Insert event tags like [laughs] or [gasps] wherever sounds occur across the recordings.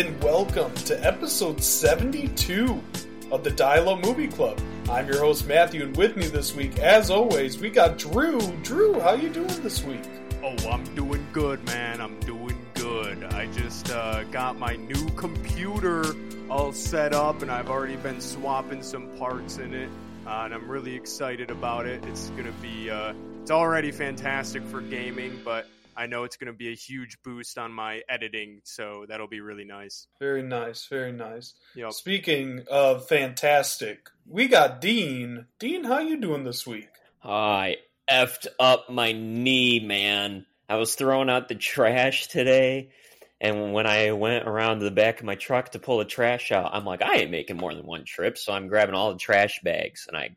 and welcome to episode 72 of the Dialogue Movie Club. I'm your host Matthew, and with me this week, as always, we got Drew. Drew, how you doing this week? Oh, I'm doing good, man. I'm doing good. I just uh, got my new computer all set up, and I've already been swapping some parts in it, uh, and I'm really excited about it. It's gonna be, uh, it's already fantastic for gaming, but I know it's gonna be a huge boost on my editing, so that'll be really nice. Very nice, very nice. Yep. Speaking of fantastic, we got Dean. Dean, how you doing this week? I effed up my knee, man. I was throwing out the trash today, and when I went around to the back of my truck to pull the trash out, I'm like, I ain't making more than one trip, so I'm grabbing all the trash bags and I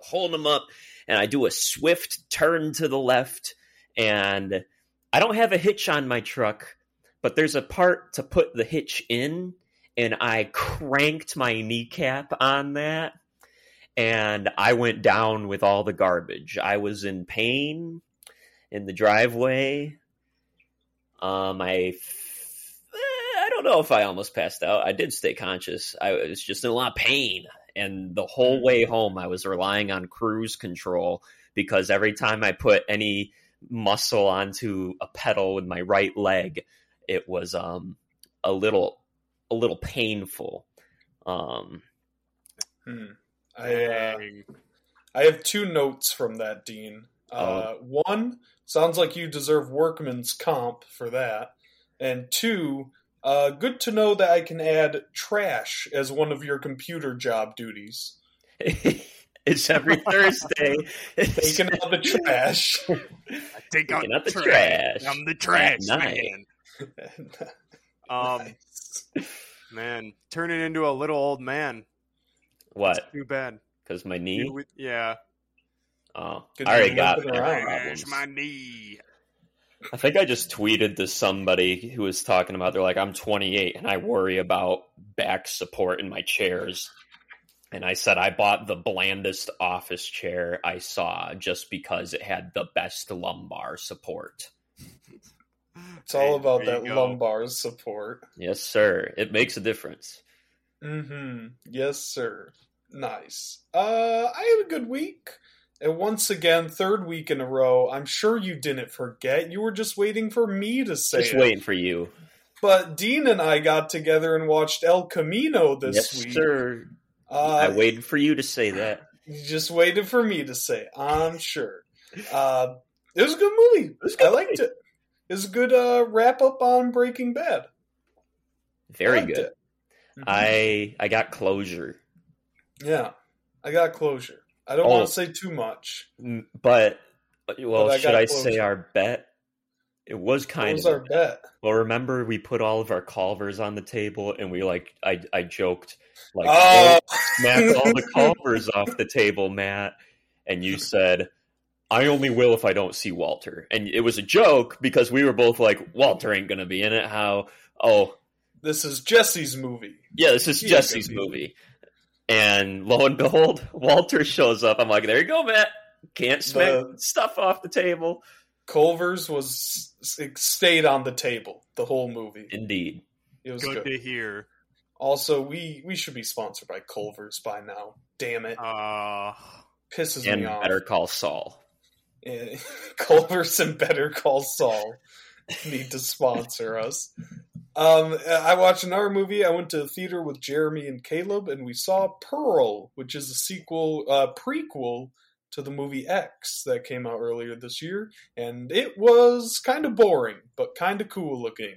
hold them up, and I do a swift turn to the left, and I don't have a hitch on my truck, but there's a part to put the hitch in, and I cranked my kneecap on that and I went down with all the garbage. I was in pain in the driveway. Um, I, I don't know if I almost passed out. I did stay conscious. I was just in a lot of pain, and the whole way home, I was relying on cruise control because every time I put any muscle onto a pedal with my right leg, it was um a little a little painful. Um, Hmm. I uh, I have two notes from that, Dean. Uh, One sounds like you deserve workman's comp for that, and two, uh, good to know that I can add trash as one of your computer job duties. [laughs] it's every [laughs] Thursday. Taking out the trash. I [laughs] take out Taking out the the trash. trash I'm the trash man. [laughs] Um, man, turning into a little old man. What? Too bad. Because my knee? You- Yeah. Oh, I already got limping back around. problems. Trash my knee. I think I just tweeted to somebody who was talking about they're like, I'm 28 and I worry about back support in my chairs. And I said I bought the blandest office chair I saw just because it had the best lumbar support. It's all Hey, about that lumbar support. Yes, sir. It makes a difference. Mm-hmm. Yes, sir. Nice. Uh, I had a good week. And once again, third week in a row, I'm sure you didn't forget. You were just waiting for me to say Just it. waiting for you. But Dean and I got together and watched El Camino this yes, week. sir. Uh, I waited for you to say that. You just waited for me to say, I'm sure. Uh, it was a good movie. was a good I liked it. It was a good uh, wrap up on Breaking Bad. Very I good. it. Mhm. I I got closure. yeah, I got closure. I don't Oh. want to say too much. But well, But I should I closure. say our bet? It was kind was of our bet? Well, remember we put all of our Culvers on the table, and we like I I joked like Oh. "Oh, smack [laughs] all the Culvers off the table, Matt, and you said I only will if I don't see Walter, and it was a joke because we were both like Walter ain't gonna be in it. How? Oh This is Jesse's movie. yeah, this is He Jesse's movie, and lo and behold, Walter shows up. I'm like, there you go, Matt. Can't smack The- stuff off the table. Culver's was it stayed on the table the whole movie. Indeed. It was Good, good. to hear. Also, we we should be sponsored by Culver's by now. Damn it, Uh, pisses And me off. And Better Call Saul. Eh, [laughs] Culver's and Better Call Saul need to sponsor us. Um, I watched another movie. I went to the theater with Jeremy and Caleb, and we saw Pearl, which is a sequel, uh, prequel to the movie X that came out earlier this year, and it was kind of boring, but kind of cool looking.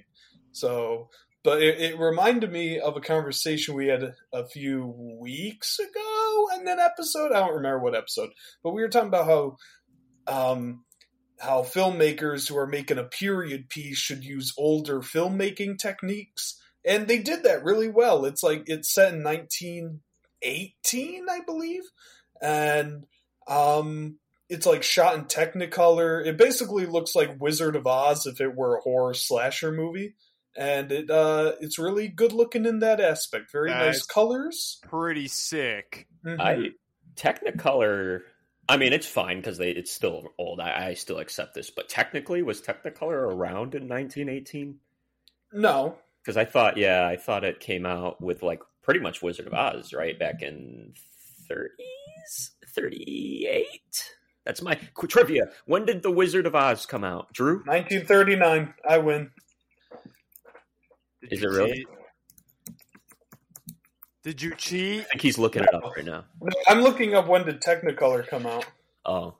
So, but it, it reminded me of a conversation we had a few weeks ago in an episode. I don't remember what episode, but we were talking about how um, how filmmakers who are making a period piece should use older filmmaking techniques, and they did that really well. It's like it's set in 1918, I believe, and um, it's like shot in Technicolor. It basically looks like Wizard of Oz if it were a horror slasher movie. And it uh, it's really good looking in that aspect. Very nice colors. pretty sick. Mhm. I Technicolor. I mean, it's fine because they it's still old. I, I still accept this, but technically, was Technicolor around in 1918? no, Because I thought, yeah, I thought it came out with like pretty much Wizard of Oz, right? Back in 30s, 38. That's my trivia. When did the Wizard of Oz come out, Drew? 1939. I win. Did Is it really? cheat? Did you cheat? I think he's looking it up right now. No, I'm looking up when did Technicolor come out. Oh,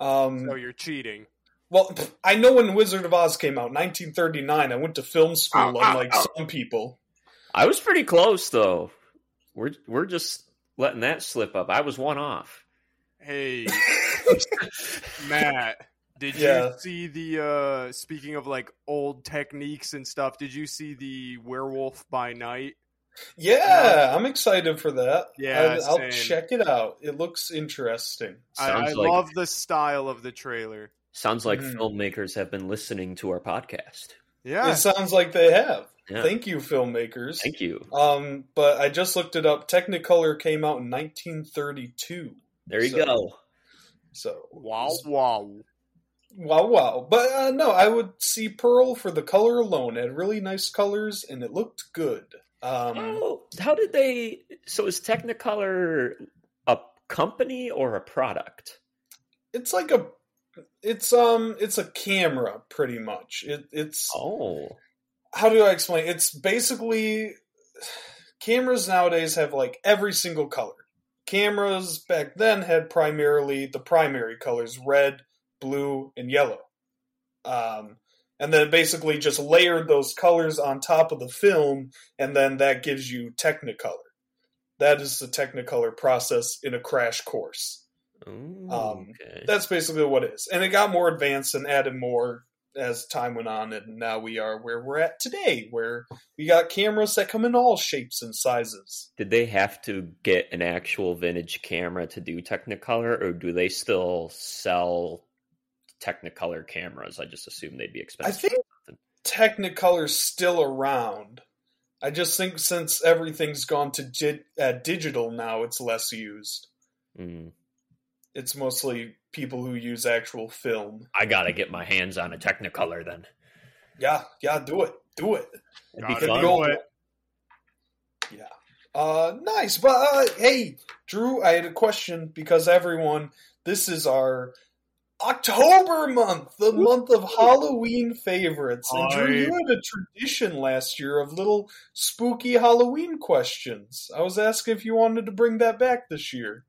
Um, No, you're cheating. well, [laughs] I know when Wizard of Oz came out, 1939. I went to film school, Ow, ow, unlike ow. some people. I was pretty close though. We're we're just letting that slip up. I was one off. Hey, [laughs] Matt, did Yeah. you see the uh speaking of like old techniques and stuff, did you see the Werewolf by Night? Yeah, I'm excited for that. Yeah, I, will same. check it out. It looks interesting. I, Sounds I like love the style of the trailer. sounds like Mhm. filmmakers have been listening to our podcast. Yeah. It sounds like they have. Yeah. Thank you, filmmakers. Thank you. Um, but I just looked it up. Technicolor came out in 1932. There you So- go. So Wow, wow. Wow, wow. But uh, no, I would see Pearl for the color alone. It had really nice colors and it looked good. Um, Oh, how did they? So is Technicolor a company or a product? it's like a, it's um, it's a camera pretty much. It, it's Oh, how do I explain? It's basically cameras nowadays have like every single color. Cameras back then had primarily the primary colors red, blue, and yellow. Um, and then basically just layered those colors on top of the film, and then that gives you Technicolor. That is the Technicolor process in a crash course. Ooh, Um, okay. That's basically what it is. And it got more advanced and added more as time went on, and now we are where we're at today, where we got cameras that come in all shapes and sizes. Did they have to get an actual vintage camera to do Technicolor, or do they still sell Technicolor cameras? I just assume they'd be expensive. I think Technicolor's still around. I just think since everything's gone to di- uh, digital now, it's less used. Mm. It's mostly people who use actual film. I gotta get my hands on a Technicolor then. Yeah, yeah, do it, do it. It'd be Gotta fun. do it. Yeah. Uh, nice. But uh, hey, Drew, I had a question because everyone, this is our October month, the month of Halloween favorites. And Drew, you had a tradition last year of little spooky Halloween questions. I was asking if you wanted to bring that back this year.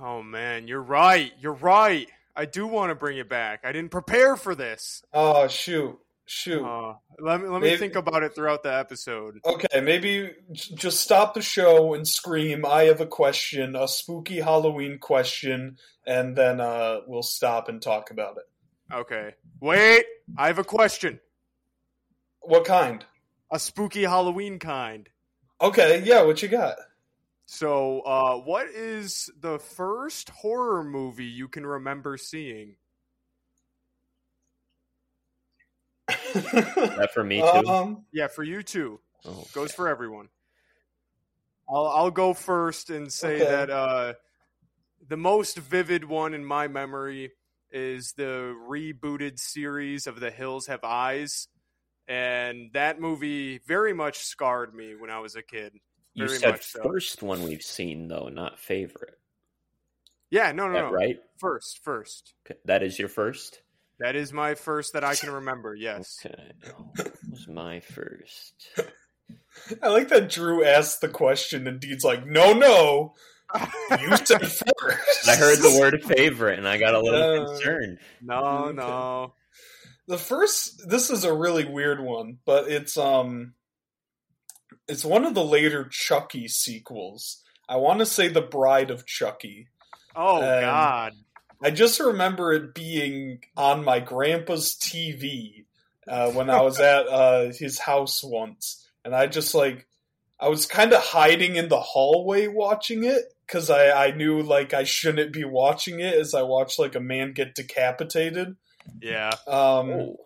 Oh man, you're right. You're right. I do want to bring it back. I didn't prepare for this. Oh, shoot. Shoot. Uh, let me let me Maybe- think about it throughout the episode. Okay, maybe just stop the show and scream, I have a question, a spooky Halloween question, and then uh, we'll stop and talk about it. Okay. Wait, I have a question. What kind? A spooky Halloween kind. Okay, yeah, what you got? So, uh, what is the first horror movie you can remember seeing? [laughs] That for me too. Um, Yeah, for you too. oh, Goes for everyone. I'll I'll go first and say Okay. that uh, the most vivid one in my memory is the rebooted series of The Hills Have Eyes, and that movie very much scarred me when I was a kid. you said much so. first one we've seen though, not favorite. Yeah, no, no, no. right? First, first. That is your first. That is my first that I can [laughs] remember. Yes. Okay, what was my first? I like that Drew asked the question and Dean's like, no, no, you [laughs] said first. I heard the [laughs] word favorite and I got a little Uh, concerned. No, Okay. no. The first, this is a really weird one, but it's um, it's one of the later Chucky sequels. I want to say The Bride of Chucky. Oh Um, God. I just remember it being on my grandpa's TV uh, when I was at uh, his house once, and I just like I was kind of hiding in the hallway watching it because I I knew like I shouldn't be watching it as I watched like a man get decapitated. Yeah. Um, Oh,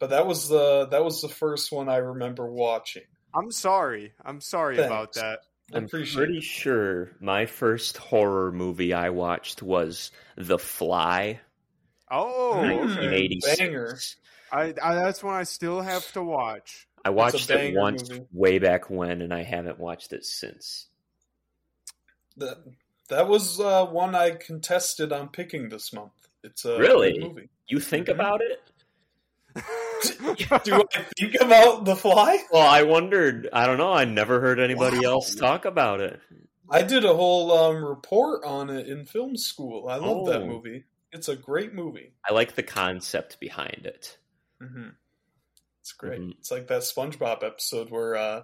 but that was the that was the first one I remember watching. I'm sorry. I'm sorry about that. I I'm pretty it. sure my first horror movie I watched was The Fly, Oh, Hmm. okay. 1986. banger. I, I that's one I still have to watch. I watched it banger once movie. way back when, and I haven't watched it since. That that was uh, one I contested on picking this month. It's a Really? movie. You think Mhm. about it? [laughs] Do I think about The Fly? Well, I wondered. I don't know. I never heard anybody Wow. else talk about it. I did a whole um, report on it in film school. I love that Oh. movie. It's a great movie. I like the concept behind it. hmm It's great. Mhm. It's like that SpongeBob episode where uh,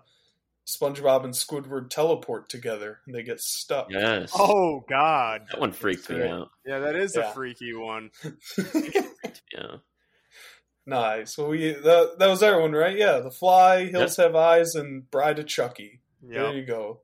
SpongeBob and Squidward teleport together and they get stuck. Yes. Oh God. that one freaked me out. Yeah, that is Yeah. a freaky one. [laughs] Yeah. Nice. Well, we that, that was everyone, right? Yeah, The Fly, Hills Have Eyes, and Bride of Chucky. There you go.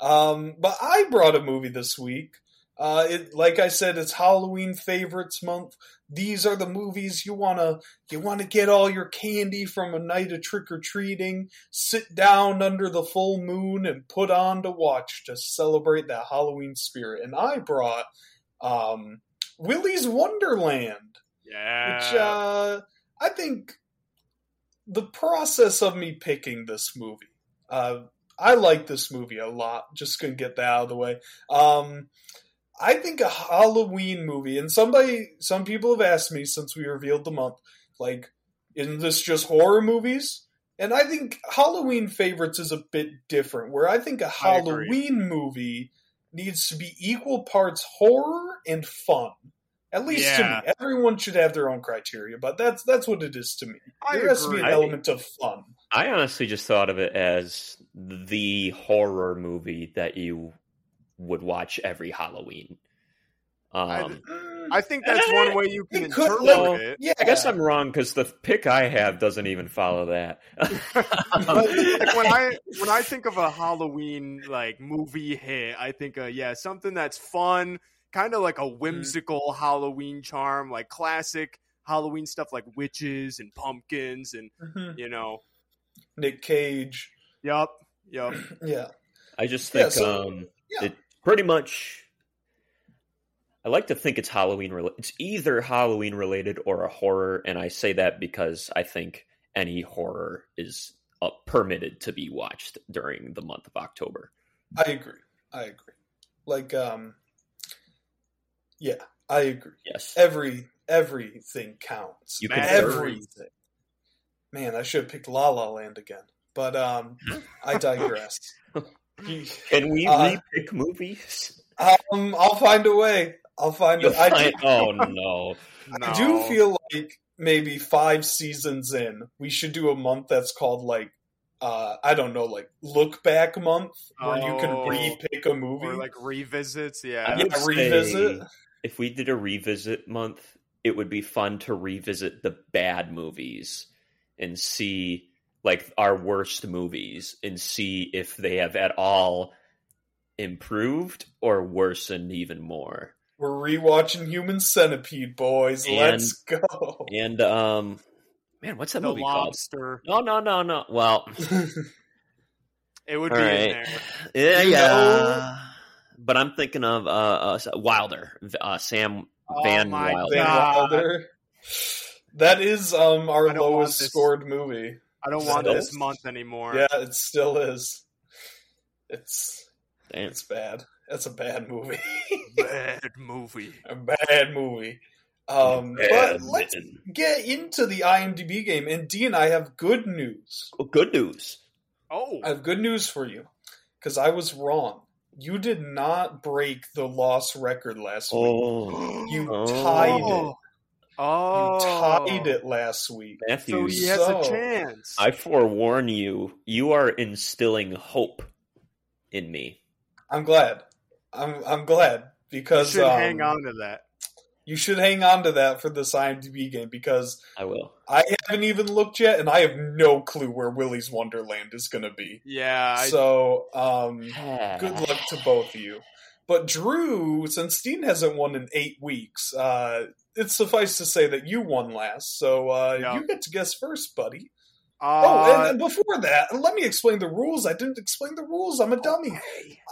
Um, but I brought a movie this week. Uh, it, like I said, it's Halloween favorites month. These are the movies you wanna you wanna get all your candy from a night of trick or treating. Sit down under the full moon and put on to watch to celebrate that Halloween spirit. And I brought um, Willy's Wonderland Yeah. which uh, I think the process of me picking this movie, uh, I like this movie a lot. Just gonna get that out of the way. Um, I think a Halloween movie, and somebody, some people have asked me since we revealed the month, like, isn't this just horror movies? And I think Halloween favorites is a bit different. Where I think a I agree. Halloween movie needs to be equal parts horror and fun. At least Yeah. to me, everyone should have their own criteria, but that's that's what it is to me. I there has to be an agree. element of fun. I honestly just thought of it as the horror movie that you would watch every Halloween. Um, Mm, I think that's one way you can it could- interpret well, it. yeah, I guess I'm wrong because the pick I have doesn't even follow that. [laughs] like when I when I think of a Halloween like movie hit, I think uh yeah something that's fun, kind of like a whimsical Halloween charm, like classic Halloween stuff like witches and pumpkins and Mhm. you know, Nick Cage. Yep. Yep. [clears throat] Yeah, I just Yeah, think so- um, yeah. it pretty much. I like to think it's Halloween related. It's either Halloween related or a horror, and I say that because I think any horror is uh, permitted to be watched during the month of October. I agree. I agree. Like, um, yeah, I agree. Yes, Every everything counts. You can everything. Man, I should have picked La La Land again, but um, I [laughs] digress. can we Uh, repick movies? um, I'll find a way. I'll find. You'll A, I, find- do, oh no! [laughs] I do feel like maybe five seasons in, we should do a month that's called like. Uh, I don't know, like look back month, where you can Oh. re-pick a movie. or like revisits, yeah. would Yeah, revisit. If we did a revisit month, it would be fun to revisit the bad movies and see like our worst movies and see if they have at all improved or worsened even more. We're rewatching Human Centipede, boys. And- Let's go. And um man, what's that the movie called? No, no, no, no. Well, [laughs] It would be right. in there. yeah, You yeah. know- But I'm thinking of uh, uh Wilder, uh, Sam Oh Van my Wilder. God. Wilder. That is um our I don't want lowest scored movie. I don't want that this month anymore. Yeah, it still is. It's Damn. it's bad. That's a bad movie. Bad [laughs] movie. a bad movie. Um, but let's get into the IMDb game. And D and I have good news. Oh, good news. Oh, I have good news for you because I was wrong. You did not break the loss record last week. Oh, You Oh. tied it. Oh, You tied it last week. So Matthew, he has So- a chance. I forewarn you, you are instilling hope in me. I'm glad. I'm I'm glad You because should um, hang on to that. You should hang on to that for this IMDb game because I will. I haven't even looked yet, and I have no clue where Willy's Wonderland is going to be. Yeah, I, So, um, [sighs] good luck to both of you. But Drew, since Dean hasn't won in eight weeks, uh, it's suffice to say that you won last. So uh, Yeah. you get to guess first, buddy. Oh, uh, and, and before that, let me explain the rules. I didn't explain the rules. I'm a dummy.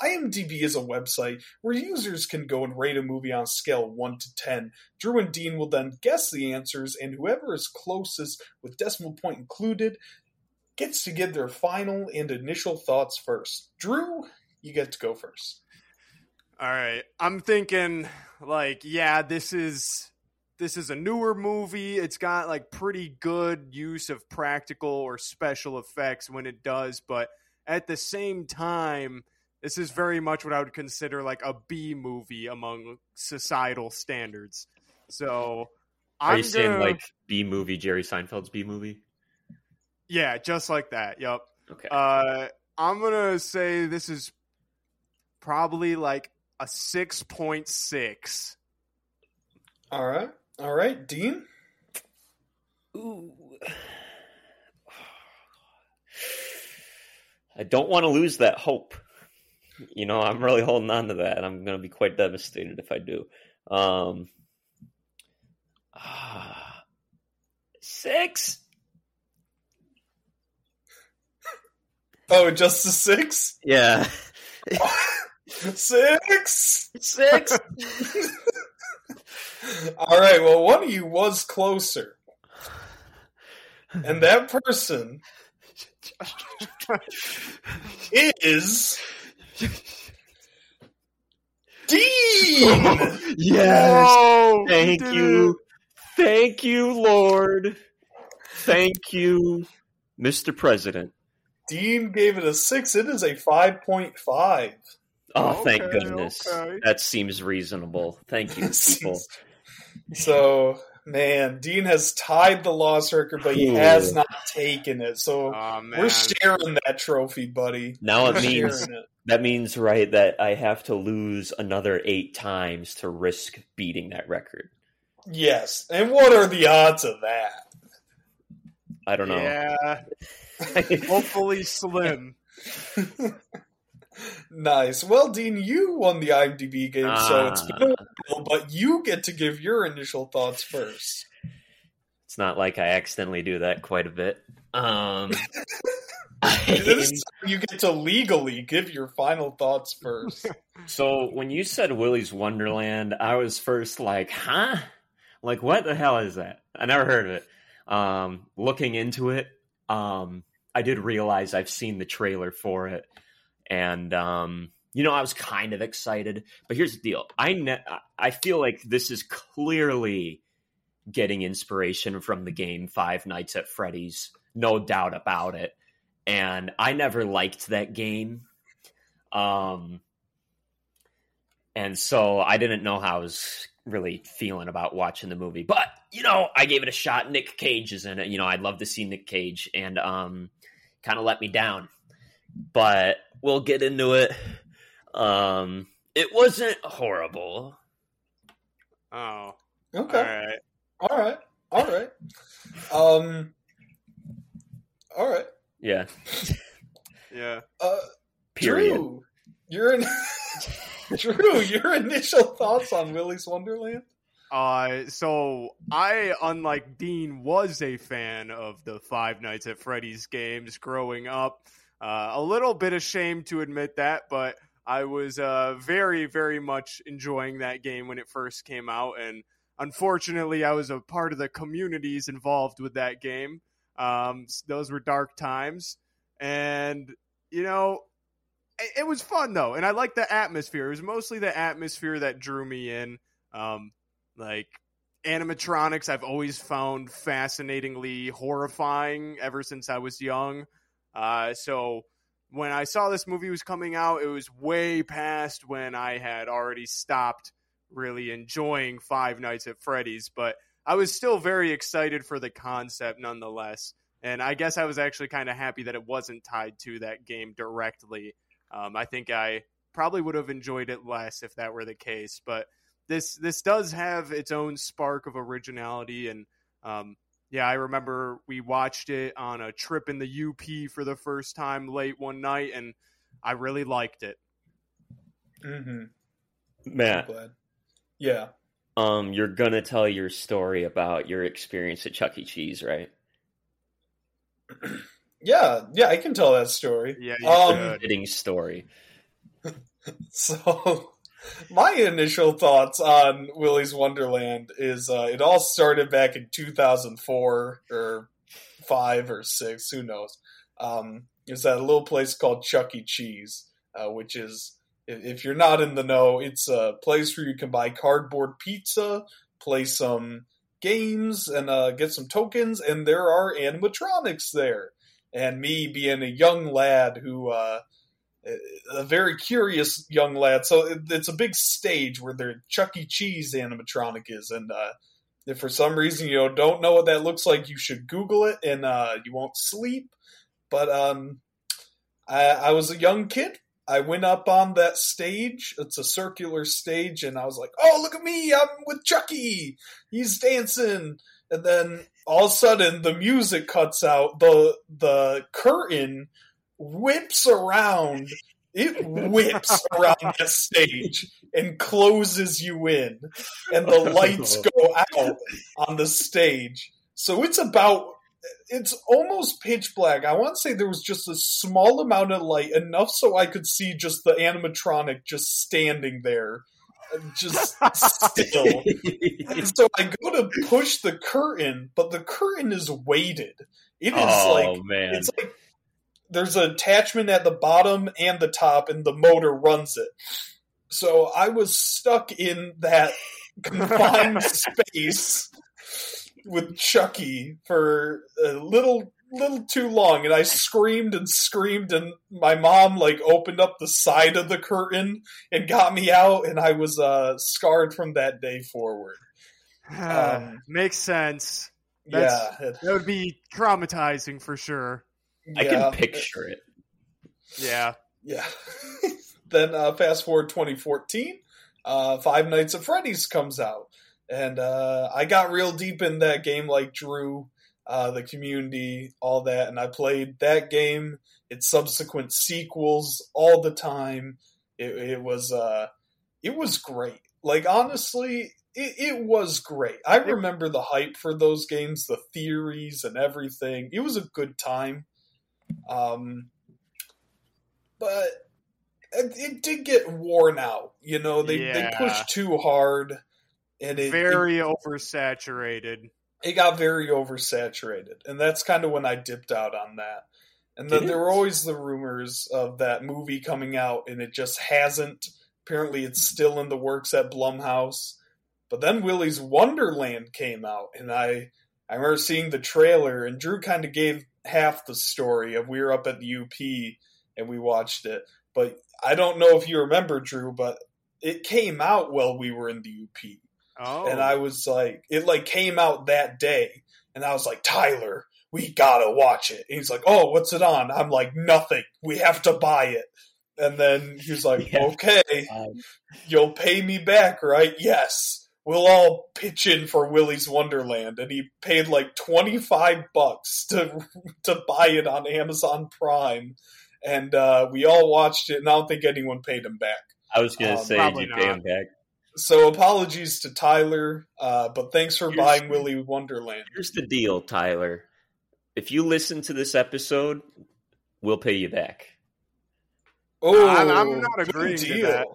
IMDb is a website where users can go and rate a movie on a scale of 1 to 10. Drew and Dean will then guess the answers, and whoever is closest with decimal point included gets to give their final and initial thoughts first. Drew, you get to go first. All right. I'm thinking like yeah, this is this is a newer movie. It's got like pretty good use of practical or special effects when it does, but at the same time, this is very much what I would consider like a B movie among societal standards. So Are I'm you saying gonna- like B movie, Jerry Seinfeld's B movie? yeah, just like that. Yep. Okay. Uh, I'm gonna say this is probably like a six point six. All right. All right. Dean? Ooh. [sighs] I don't want to lose that hope. You know, I'm really holding on to that. I'm going to be quite devastated if I do. Um, ah, [sighs] six. Oh, just a six? Yeah, [laughs] Six? six. [laughs] All right. Well, one of you was closer, and that person is Dean. [laughs] yes. Oh, Thank you. Thank you, Lord. Thank you, Mr. President. Dean gave it a six. It is a 5.5. Oh, okay, thank goodness. Okay. That seems reasonable. Thank you, [laughs] people. so, man, Dean has tied the loss record, but he has not taken it. So oh, we're sharing that trophy, buddy. Now it means that means right that I have to lose another eight times to risk beating that record. Yes, and what are the odds of that? I don't know. Yeah, [laughs] hopefully slim. [laughs] nice. Well, Dean, you won the IMDb game, so it's Ah. been a while, but you get to give your initial thoughts first. It's not like I accidentally do that quite a bit. Um, [laughs] This time you get to legally give your final thoughts first. [laughs] So when you said Willy's Wonderland, I was first like, huh? Like what the hell is that? I never heard of it. Um, looking into it, um, I did realize I've seen the trailer for it, and um, you know I was kind of excited. But here's the deal: I ne- I feel like this is clearly getting inspiration from the game Five Nights at Freddy's, no doubt about it. And I never liked that game. Um, and so I didn't know how I was really feeling about watching the movie. But, you know, I gave it a shot. Nick Cage is in it. You know, I'd love to see Nick Cage and um kind of let me down. But we'll get into it. Um it wasn't horrible. Oh, Okay. all right. All right. All right. Um. All right. Yeah. Yeah. Uh, Period. Drew, your in- [laughs] Drew, your initial thoughts on Willy's Wonderland? Uh, so I, unlike Dean, was a fan of the Five Nights at Freddy's games growing up. Uh, a little bit ashamed to admit that, but I was uh, very, very much enjoying that game when it first came out, and unfortunately, I was a part of the communities involved with that game. Um, those were dark times, and you know, it, it was fun though, and I liked the atmosphere. It was mostly the atmosphere that drew me in. Um, like animatronics, I've always found fascinatingly horrifying ever since I was young. Uh, so when I saw this movie was coming out, it was way past when I had already stopped really enjoying Five Nights at Freddy's, but I was still very excited for the concept nonetheless. And I guess I was actually kind of happy that it wasn't tied to that game directly. Um, I think I probably would have enjoyed it less if that were the case, but this this does have its own spark of originality and um, yeah, I remember we watched it on a trip in the UP for the first time late one night, and I really liked it. Mm-hmm. Matt, glad. Yeah. um, you're gonna tell your story about your experience at Chuck E. Cheese, right? [clears throat] Yeah. Yeah. I can tell that story. Yeah, you Um, should. Fitting story. [laughs] So, my initial thoughts on Willy's Wonderland is uh, it all started back in 2004 or five or six, who knows. um, is at a little place called Chuck E. Cheese, uh, which is if you're not in the know, it's a place where you can buy cardboard pizza, play some games, and uh, get some tokens, and there are animatronics there. And me being a young lad who, uh, a very curious young lad, so it, it's a big stage where their Chuck E. Cheese animatronic is, and uh, if for some reason you don't know what that looks like, you should Google it, and uh, you won't sleep. But um, I, I was a young kid I went up on that stage. It's a circular stage, and I was like, "Oh, look at me! I'm with Chucky. He's dancing." And then all of a sudden, the music cuts out. the The curtain whips around. It whips [laughs] around the stage and closes you in, and the [laughs] lights go out on the stage. So it's about it's almost pitch black. I want to say there was just a small amount of light, enough so I could see just the animatronic just standing there, just still. and so I go to push the curtain, but the curtain is weighted. It is oh, like man. it's like there's an attachment at the bottom and the top, and the motor runs it. So I was stuck in that [laughs] confined space with Chucky for a little little too long and I screamed and screamed and my mom like opened up the side of the curtain and got me out and I was uh scarred from that day forward. Um, Makes sense. That's, yeah. it- That would be traumatizing for sure. I can picture it. Yeah. Yeah. [laughs] then uh, fast forward 2014, uh, Five Nights at Freddy's comes out, and uh, I got real deep in that game, like Drew, uh, the community, all that, and I played that game, its subsequent sequels all the time. It, it was uh, it was great. Like honestly, it, it was great. I remember the hype for those games, the theories and everything. It was a good time. Um, but it, it did get worn out. You know, they they pushed too hard, and it, it Very oversaturated. it got very oversaturated, and that's kind of when I dipped out on that. And then there were always the rumors of that movie coming out, and it just hasn't. Apparently, it's still in the works at Blumhouse. But then Willy's Wonderland came out, and I I remember seeing the trailer, and Drew kind of gave half the story of we were up at the UP and we watched it. But I don't know if you remember, Drew, but it came out while we were in the UP Oh. and I was like, it like came out that day, and I was like, Tyler, we gotta watch it. And he's like, oh, what's it on? I'm like, nothing. We have to buy it. And then he's like, [laughs] Yeah. okay, Um, you'll pay me back, right? Yes. We'll all pitch in for Willy's Wonderland, and he paid like twenty five bucks to [laughs] to buy it on Amazon Prime, and uh, we all watched it. And I don't think anyone paid him back. I was gonna Um, say, did probably you pay him back? So apologies to Tyler, uh, but thanks for Here's- buying Willy Wonderland. Here's the deal, Tyler. If you listen to this episode, we'll pay you back. Oh, I'm- I'm not good agreeing to that.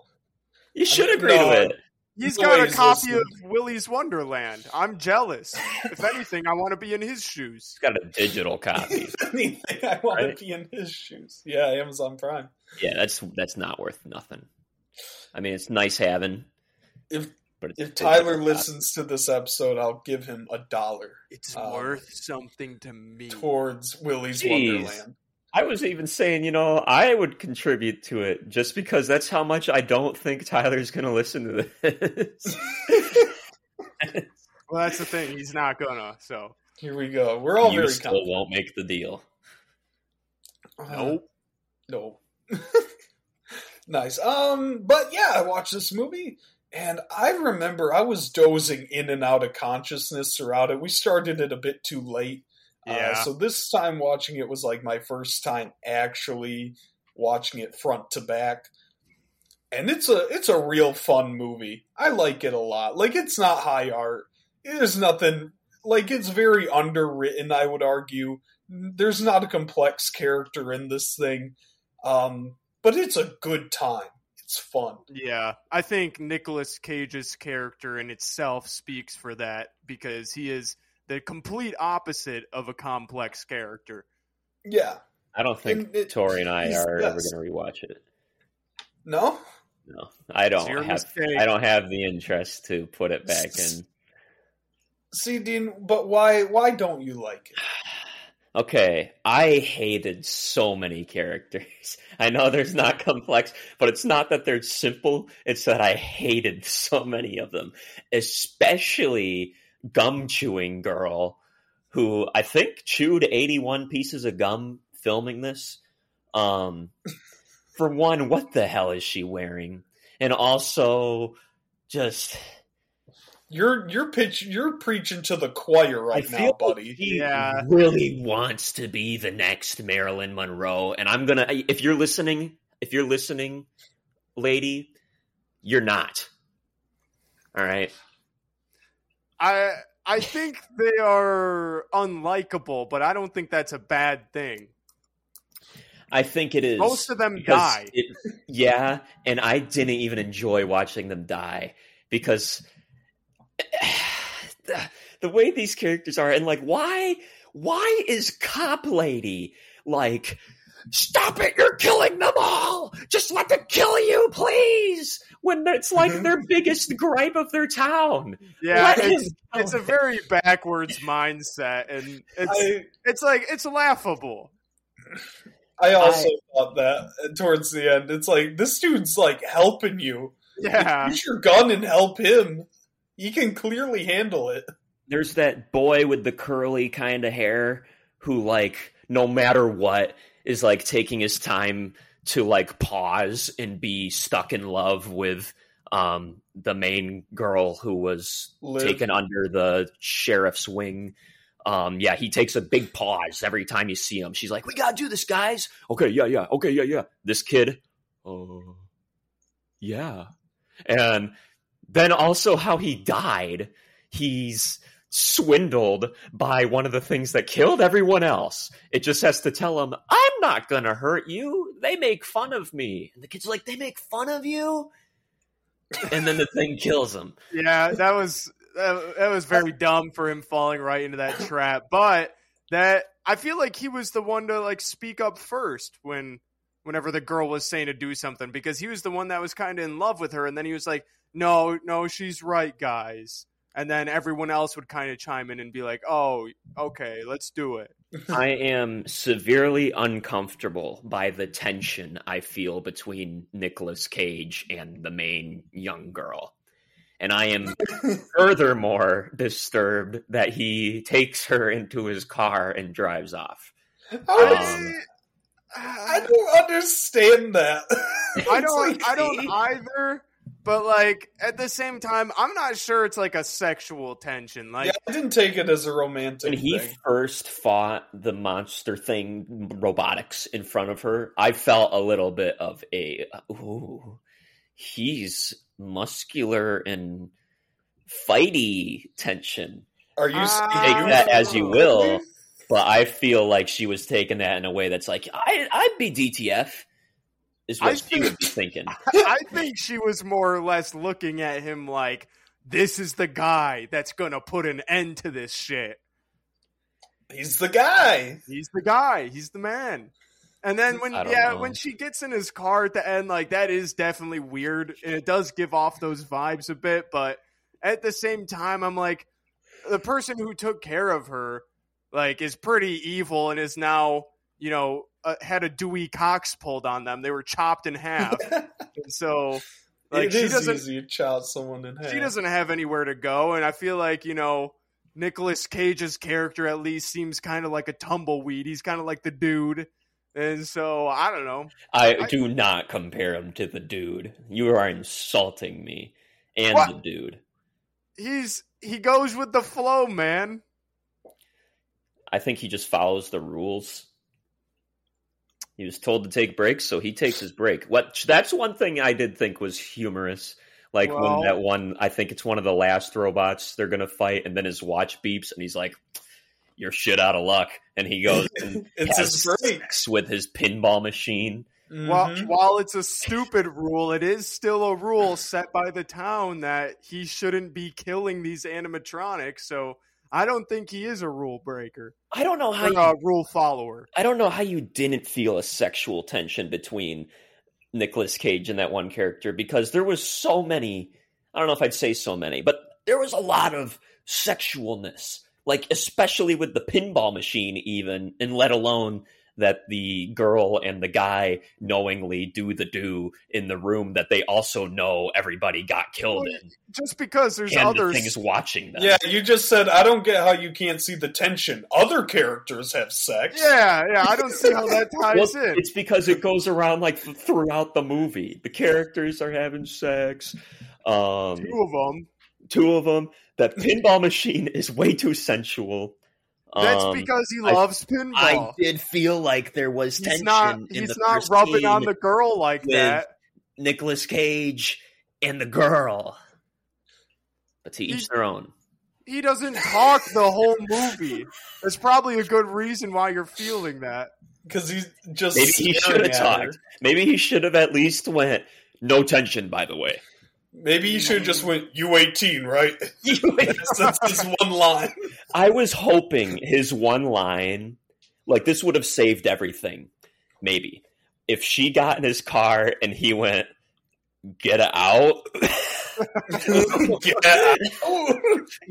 You should agree no. to it. He's No got a copy listening. of Willy's Wonderland. I'm jealous. if anything, I want to be in his shoes. He's got a digital copy. [laughs] If anything, I want Right? to be in his shoes. Yeah, Amazon Prime. yeah, that's that's not worth nothing. I mean, it's nice having. If- but If a digital Tyler copy. listens to this episode, I'll give him a dollar It's Um, worth something to me. towards Willy's Jeez. Wonderland. I was even saying, you know, I would contribute to it just because that's how much I don't think Tyler's going to listen to this. [laughs] Well, that's the thing. He's not gonna. So Here we go. We're all you very still confident. won't make the deal. Uh, No. [laughs] nice. Um, but yeah, I watched this movie and I remember I was dozing in and out of consciousness throughout it. We started it a bit too late. Yeah. Uh, so this time watching it was like my first time actually watching it front to back. And it's a it's a real fun movie. I like it a lot. Like it's not high art. There's nothing like it's very underwritten, I would argue. There's not a complex character in this thing. Um, but it's a good time. It's fun. yeah, I think Nicolas Cage's character in itself speaks for that because he is the complete opposite of a complex character. Yeah. I don't think And it- Tori and I are the ever going to rewatch it. No, No, I don't It's have. mistake. I don't have the interest to put it back in. see, Dean, but why? Why don't you like it? [sighs] Okay, I hated so many characters. [laughs] I know there's not complex, but it's not that they're simple. It's that I hated [laughs] so many of them, especially gum chewing girl, who I think chewed 81 pieces of gum filming this. Um, for one, what the hell is she wearing? And also, just You're you're pitch you're preaching to the choir right I now, feel buddy. he Yeah. really wants to be the next Marilyn Monroe, and I'm gonna. If you're listening, if you're listening, lady, you're not. All right. I I think they are unlikable, but I don't think that's a bad thing. I think it is. Most of them die. it- yeah, and I didn't even enjoy watching them die because the, [sighs] the way these characters are, and like, why, why is Cop Lady like, stop it, you're killing them all, just let them kill you, please? When it's like Mhm. their biggest gripe of their town. Yeah, Let it's him it's a very backwards mindset, and it's I it's like it's laughable. I also thought that towards the end. It's like this dude's like helping you. Yeah, Use your gun and help him. He can clearly handle it. there's that boy with the curly kind of hair who like no matter what is like taking his time to like pause and be stuck in love with um the main girl who was Liv. taken under the sheriff's wing. Um yeah he takes a big pause every time you see him. She's like we gotta do this guys. Okay yeah yeah okay yeah yeah. This kid uh yeah. And then also how he died. He's swindled by one of the things that killed everyone else. It just has to tell him, I'm not gonna hurt you. They make fun of me. And the kid's are like, They make fun of you? And then the thing kills him. yeah, that was that was very dumb for him falling right into that trap. But that I feel like he was the one to like speak up first when whenever the girl was saying to do something because he was the one that was kind of in love with her, and then he was like, "No, no, she's right, guys." And then everyone else would kind of chime in and be like, "Oh, okay, let's do it." [laughs] I am severely uncomfortable by the tension I feel between Nicolas Cage and the main young girl. And I am [laughs] furthermore disturbed that he takes her into his car and drives off. How Um, I don't understand that. [laughs] I don't like, I don't either. But like at the same time, I'm not sure it's like a sexual tension. Like yeah, I didn't take it as a romantic when he thing. first fought the monster thing robotics in front of her i felt a little bit of a ooh he's muscular and fighty tension Are you ah. saying take that as you will but i feel like she was taking that in a way that's like I, i'd be dtf is what I she think- would be thinking [laughs] I think she was more or less looking at him like this is the guy that's gonna put an end to this shit. He's the guy. He's the guy. He's the man. And then when yeah, know. when she gets in his car at the end, like that is definitely weird, and it does give off those vibes a bit. But at the same time, I'm like, the person who took care of her, like, is pretty evil and is now, you know, uh, had a Dewey Cox pulled on them. They were chopped in half, [laughs] and so like it she is doesn't easy to chop someone in half. she doesn't have anywhere to go and i feel like you know Nicolas Cage's character at least seems kind of like a tumbleweed he's kind of like the dude and so i don't know i I- do not compare him to the dude you are insulting me and What? the dude he's he goes with the flow man I think he just follows the rules. He was told to take breaks, so he takes his break. What that's one thing I did think was humorous. Like Well- when that one I think it's one of the last robots they're gonna fight, and then his watch beeps and he's like, You're shit out of luck. And he goes [laughs] and It's has his break. sex with his pinball machine. while, Mhm. while it's a stupid rule it is still a rule set by the town that he shouldn't be killing these animatronics so I don't think he is a rule breaker, I don't know how you, a rule follower. I don't know how you didn't feel a sexual tension between Nicolas Cage and that one character because there was so many. I don't know if I'd say so many, but there was a lot of sexualness, like especially with the pinball machine, even, and let alone that the girl and the guy knowingly do the do in the room that they also know everybody got killed Well, in, Just because there's and others. the things watching them. Yeah, you just said I don't get how you can't see the tension. Other characters have sex. Yeah, yeah. I don't see how that [laughs] ties Well, in. it's because it goes around like throughout the movie. The characters are having sex. Um, Two of them. two of them. That pinball machine is way too sensual. That's Um, because he I- loves pinball. I did feel like there was he's tension not. in He's the not first rubbing on the girl like that. Nicolas Cage and the girl. But to He- each their own. He doesn't talk the whole movie. That's probably a good reason why you're feeling that. because he's just Maybe he should have at her. talked. Maybe he should have at least went. No tension, by the way. Maybe he should have just went. U eighteen, right? [laughs] [laughs] that's, his one line. I was hoping his one line, like this would have saved everything. Maybe if she got in his car and he went, "Get out, [laughs]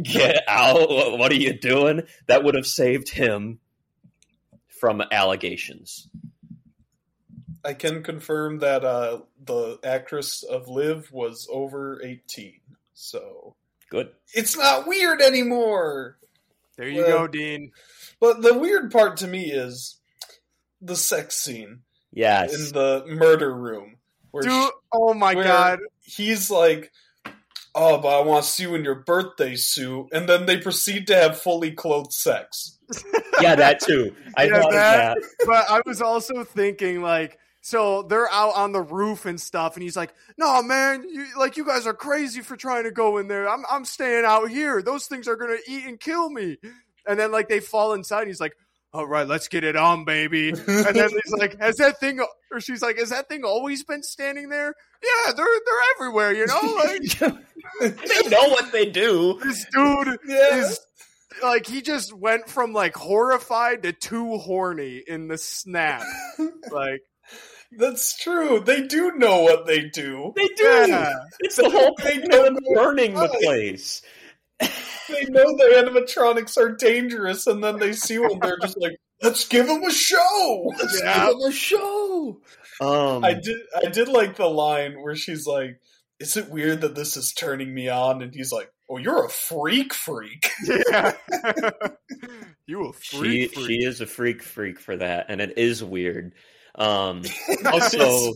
get out! What what are you doing?" That would have saved him from allegations. I can confirm that uh, the actress of Liv was over eighteen, so Good. it's not weird anymore. There you Well- go, Dean. But the weird part to me is the sex scene Yes. in the murder room, where Dude, sh- oh my where- god. he's like, "Oh, but I want to see you in your birthday suit," and then they proceed to have fully clothed sex. yeah, that too. I [laughs] Yeah, thought that- of that. But I was also thinking like so they're out on the roof and stuff, and he's like, "No, man, you, like you guys are crazy for trying to go in there. I'm I'm staying out here. Those things are gonna eat and kill me." And then like they fall inside. And he's like, "All right, let's get it on, baby." And then he's like, "Has that thing?" Or she's like, "Has that thing always been standing there?" Yeah, they're they're everywhere. You know, [laughs] like they know what they do. this dude yeah, is like he just went from like horrified to too horny in the snap. [laughs] Like, that's true. They do know what they do. They do. yeah. It's the whole They thing of don't them burning the place. They know the animatronics are dangerous, and then they see one. They're just like, "Let's give them a show." Let's Yeah. give them a show. Um, I did. I did like the line where she's like, "Is it weird that this is turning me on?" And he's like, "Oh, you're a freak, freak." [laughs] Yeah. [laughs] you a she freak, freak. she is a freak freak for that, and it is weird. Um, [laughs] It's- also,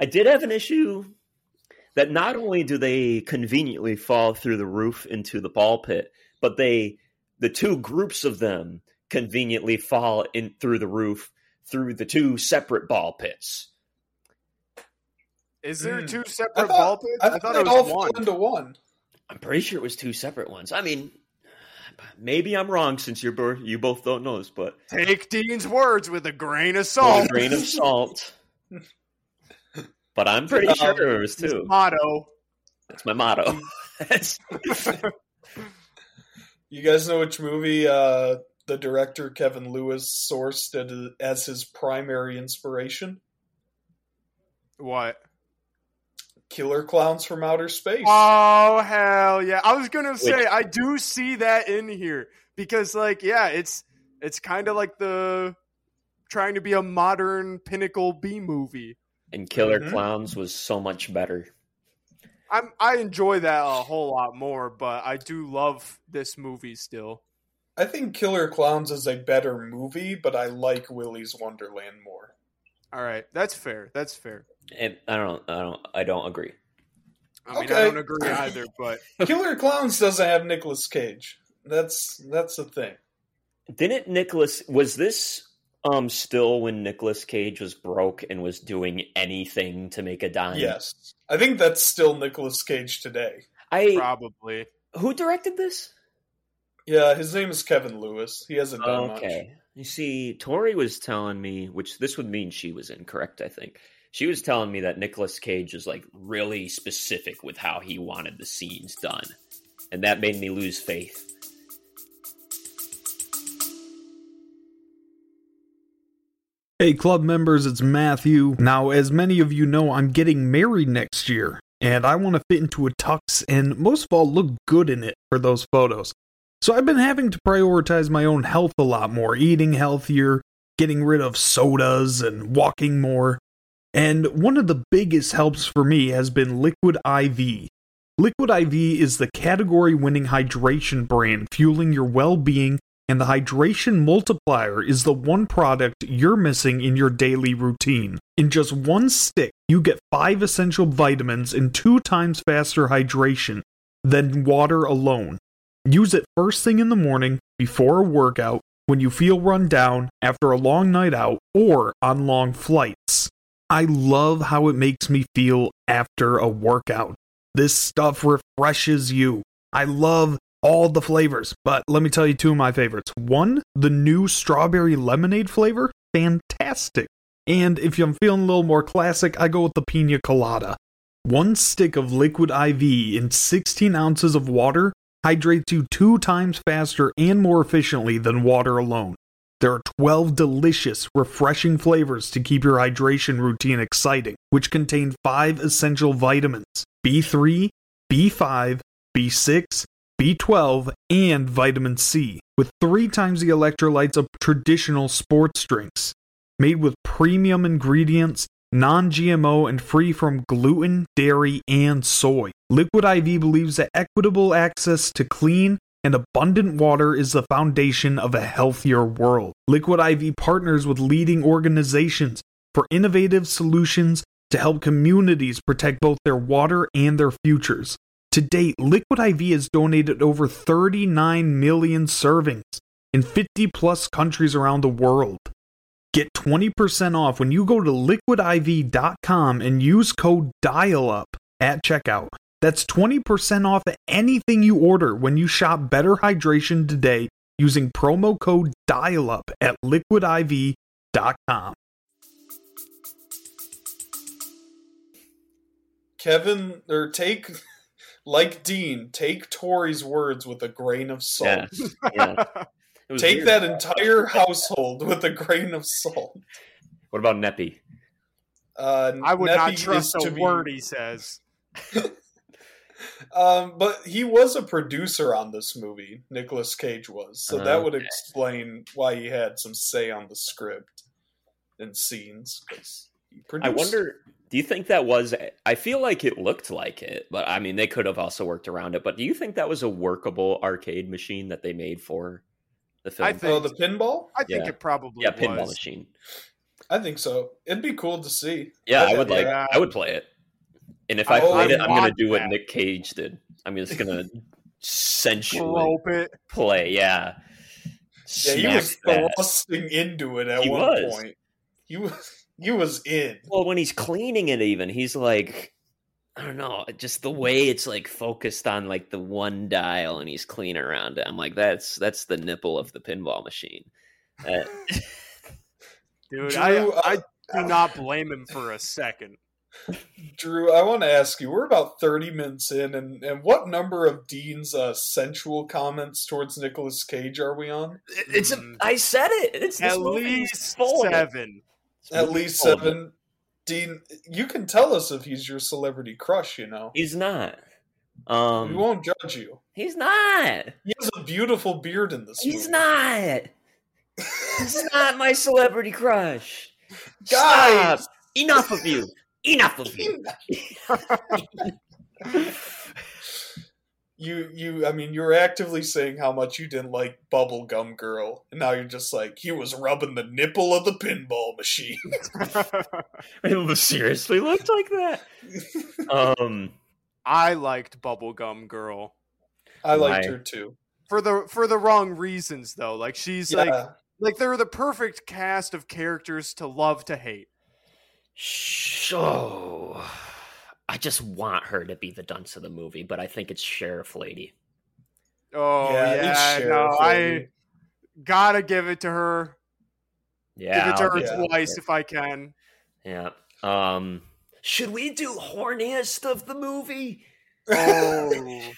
I did have an issue that not only do they conveniently fall through the roof into the ball pit, but they the two groups of them conveniently fall in through the roof through the two separate ball pits. Is there Mm. two separate thought- ball pits? I, I, thought it was fell one. into one. I'm pretty sure it was two separate ones. I mean, maybe I'm wrong since you're you both don't know this, but Take Dean's words with a grain of with salt. a grain of salt. But I'm pretty Um, sure it was His two. motto. That's my motto. [laughs] You guys know which movie uh, the director Kevin Lewis sourced as his primary inspiration? What? Killer Clowns from Outer Space. Oh hell yeah! I was gonna say Which- I do see that in here because, like, yeah, it's it's kind of like the trying to be a modern pinnacle B movie. and Killer Mhm. Clowns was so much better. I'm I enjoy that a whole lot more, but I do love this movie still. I think Killer Clowns is a better movie, but I like Willy's Wonderland more. All right, that's fair. That's fair. And I don't, I don't, I don't agree. I mean, Okay. I don't agree either, but [laughs] Killer Clowns doesn't have Nicolas Cage. That's that's the thing. Didn't Nicolas? Was this um still when Nicolas Cage was broke and was doing anything to make a dime? Yes, I think that's still Nicolas Cage today. I. probably. Who directed this? Yeah, his name is Kevin Lewis. He hasn't done much. You see, Tori was telling me, which this would mean she was incorrect, I think. She was telling me that Nicolas Cage is like really specific with how he wanted the scenes done. And that made me lose faith. Hey, club members, it's Matthew. Now, as many of you know, I'm getting married next year, and I want to fit into a tux and most of all look good in it for those photos. So I've been having to prioritize my own health a lot more, eating healthier, getting rid of sodas, and walking more. And one of the biggest helps for me has been Liquid IV. Liquid IV is the category winning hydration brand fueling your well being and the hydration multiplier is the one product you're missing in your daily routine. In just one stick, you get five essential vitamins and two times faster hydration than water alone. Use it first thing in the morning, before a workout, when you feel run down, after a long night out, or on long flights. I love how it makes me feel after a workout. This stuff refreshes you. I love all the flavors, but let me tell you two of my favorites. One, the new strawberry lemonade flavor, fantastic. And if I'm feeling a little more classic, I go with the pina colada. One stick of liquid IV in 16 ounces of water hydrates you two times faster and more efficiently than water alone. There are 12 delicious, refreshing flavors to keep your hydration routine exciting, which contain five essential vitamins B3, B5, B6, B12, and vitamin C, with three times the electrolytes of traditional sports drinks. Made with premium ingredients, non GMO, and free from gluten, dairy, and soy. Liquid IV believes that equitable access to clean and abundant water is the foundation of a healthier world. Liquid IV partners with leading organizations for innovative solutions to help communities protect both their water and their futures. To date, Liquid IV has donated over 39 million servings in 50 plus countries around the world. Get 20% off when you go to liquidiv.com and use code DIALUP at checkout. That's 20% off anything you order when you shop Better Hydration today using promo code DIALUP at liquidiv.com. Kevin, or take, [laughs] like Dean, take Tori's words with a grain of salt. Yeah. yeah. [laughs] It was Take weird. that entire household with a grain of salt. What about Neppy? Uh, I would Neppy not trust to a be- word he says. [laughs] Um, but he was a producer on this movie. Nicolas Cage was, so that would explain why he had some say on the script and scenes. I wonder. Do you think that was? I feel like it looked like it, but I mean, they could have also worked around it. But do you think that was a workable arcade machine that they made for the film? I think- Oh, the pinball? I think Yeah. it probably yeah, pinball was. machine. I think so. It'd be cool to see. Yeah, I I'd- like. yeah. I would play it. And if I Oh, played I it, I'm gonna want do what that. Nick Cage did. I'm just gonna [laughs] sensually it. play. Yeah. Yeah, he was that. thrusting into it at He one was. point. He was he was in. Well, when he's cleaning it, even he's like, I don't know, just the way it's like focused on like the one dial, and he's cleaning around it. I'm like, that's that's the nipple of the pinball machine. Uh, [laughs] Dude, Drew, I, uh, I do not blame him for a second. Drew, I want to ask you. We're about thirty minutes in, and, and what number of Dean's uh, sensual comments towards Nicolas Cage are we on? it's a, Mm. I said it. It's At least full of it. seven. At least full of it. seven. Dean, you can tell us if he's your celebrity crush. You know, He's not. we Um, won't judge you. he's not. He has a beautiful beard in this. He's movie. not. He's not my celebrity crush. Guys! Stop. Enough of you. Enough of you. [laughs] [laughs] you you I mean you were actively saying how much you didn't like Bubblegum Girl, and now you're just like he was rubbing the nipple of the pinball machine. [laughs] It seriously looked like that. [laughs] Um, I liked Bubblegum Girl I liked Why? her too. for the for the wrong reasons though. Like she's like Yeah, like they're the perfect cast of characters to love to hate. so I just want her to be the dunce of the movie, but I think it's Sheriff Lady. Oh Yeah, yeah, no, Sheriff I gotta give it to her. Yeah, give it to I'll her yeah. twice if I can. Yeah. Um, should we do horniest of the movie? Oh,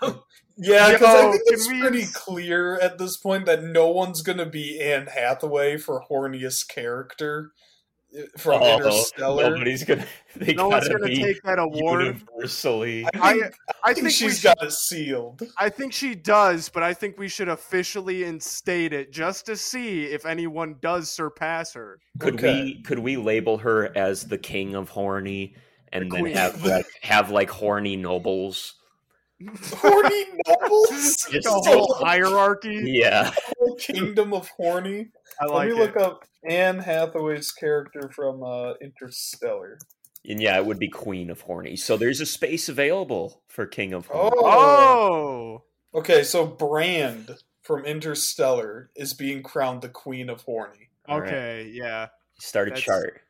[laughs] Yeah, because I think it's we pretty clear at this point that no one's gonna be Anne Hathaway for horniest character from Oh, Interstellar. Nobody's gonna. [laughs] They no one's gonna take that award. universally. I I- think, I I think think we she's should- got it sealed. I think she does, but I think we should officially instate it just to see if anyone does surpass her. Could Okay. we could we label her as the king of horny and The then queen. have like have like horny nobles? Horny nobles? [laughs] Just The whole hierarchy. Yeah. whole kingdom of horny. I like Let me it. look up Anne Hathaway's character from uh, Interstellar. And yeah, it would be queen of horny. So there's a space available for king of horny. Oh. Oh, Okay, so Brand from Interstellar is being crowned the queen of horny. All right. okay, yeah. Start a That's- chart.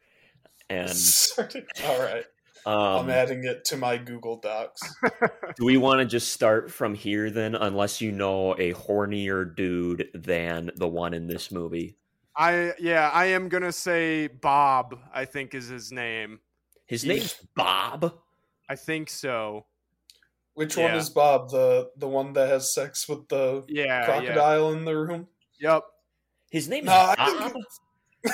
And [laughs] All right, um, I'm adding it to my Google Docs. [laughs] do we want to just start from here then? Unless you know a hornier dude than the one in this movie. I yeah, I am gonna say Bob. I think is his name. His Yeah. name's Bob. I think so. Which one is Bob? The the one that has sex with the Yeah, yeah. crocodile in the room? Yep. His name's No, I Bob. [laughs]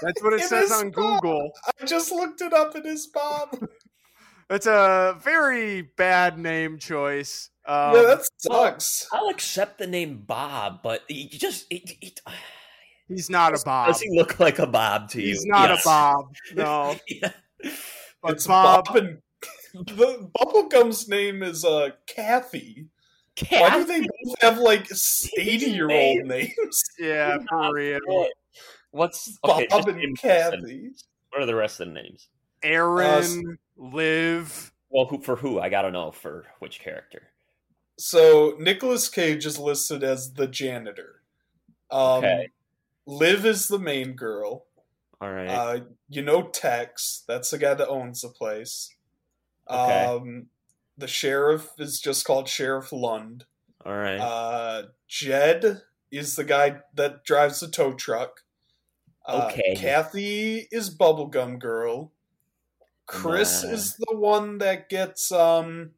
think That's what it, [laughs] It says on Bob. Google. I just looked it up. It is Bob. [laughs] It's a very bad name choice. Um, yeah, that sucks. I'll accept the name Bob, but he just it, it, [sighs] he's not a Bob. does he look like a Bob to you? He's not Yes. a Bob. [laughs] No. Yeah. But it's Bob, Bob, and the Bubblegum's name is uh Kathy. Why do they both have like eighty year old names? yeah, for real. What's Bob okay, just and name the rest of the- Kathy. What are the rest of the names? Aaron, Liv. Well, who for who? I gotta know for which character. So Nicolas Cage is listed as the janitor. Um, Okay. Liv is the main girl. All right. Uh, you know Tex, that's the guy that owns the place. Okay. Um, the sheriff is just called Sheriff Lund. All right. Uh, Jed is the guy that drives the tow truck. Uh, Okay. Kathy is Bubblegum Girl. Chris Nah. is the one that gets um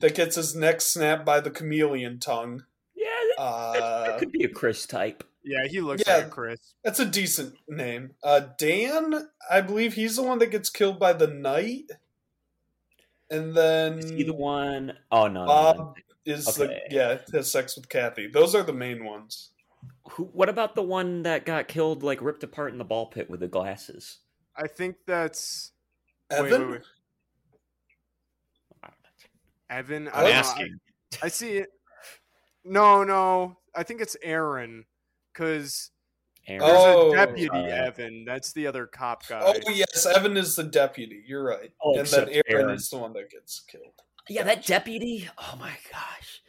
that gets his neck snapped by the chameleon tongue. yeah, that, Uh, that could be a Chris type. Yeah, he looks Yeah. like Chris. that's a decent name. Uh, Dan, I believe he's the one that gets killed by the knight. And then Is he the one oh no, no, Bob no. is Okay. the yeah has sex with Kathy. Those are the main ones. Who? What about the one that got killed, like ripped apart in the ball pit with the glasses? I think that's Wait, wait, Evan, wait. Evan. I I'm don't know. asking. I, I see it. No, no. I think it's Aaron. Because there's Oh, a deputy sorry. Evan. That's the other cop guy. Oh yes, Evan is the deputy. You're right, Oh, and then Aaron, Aaron. is the one that gets killed. Yeah, that deputy. Oh my gosh,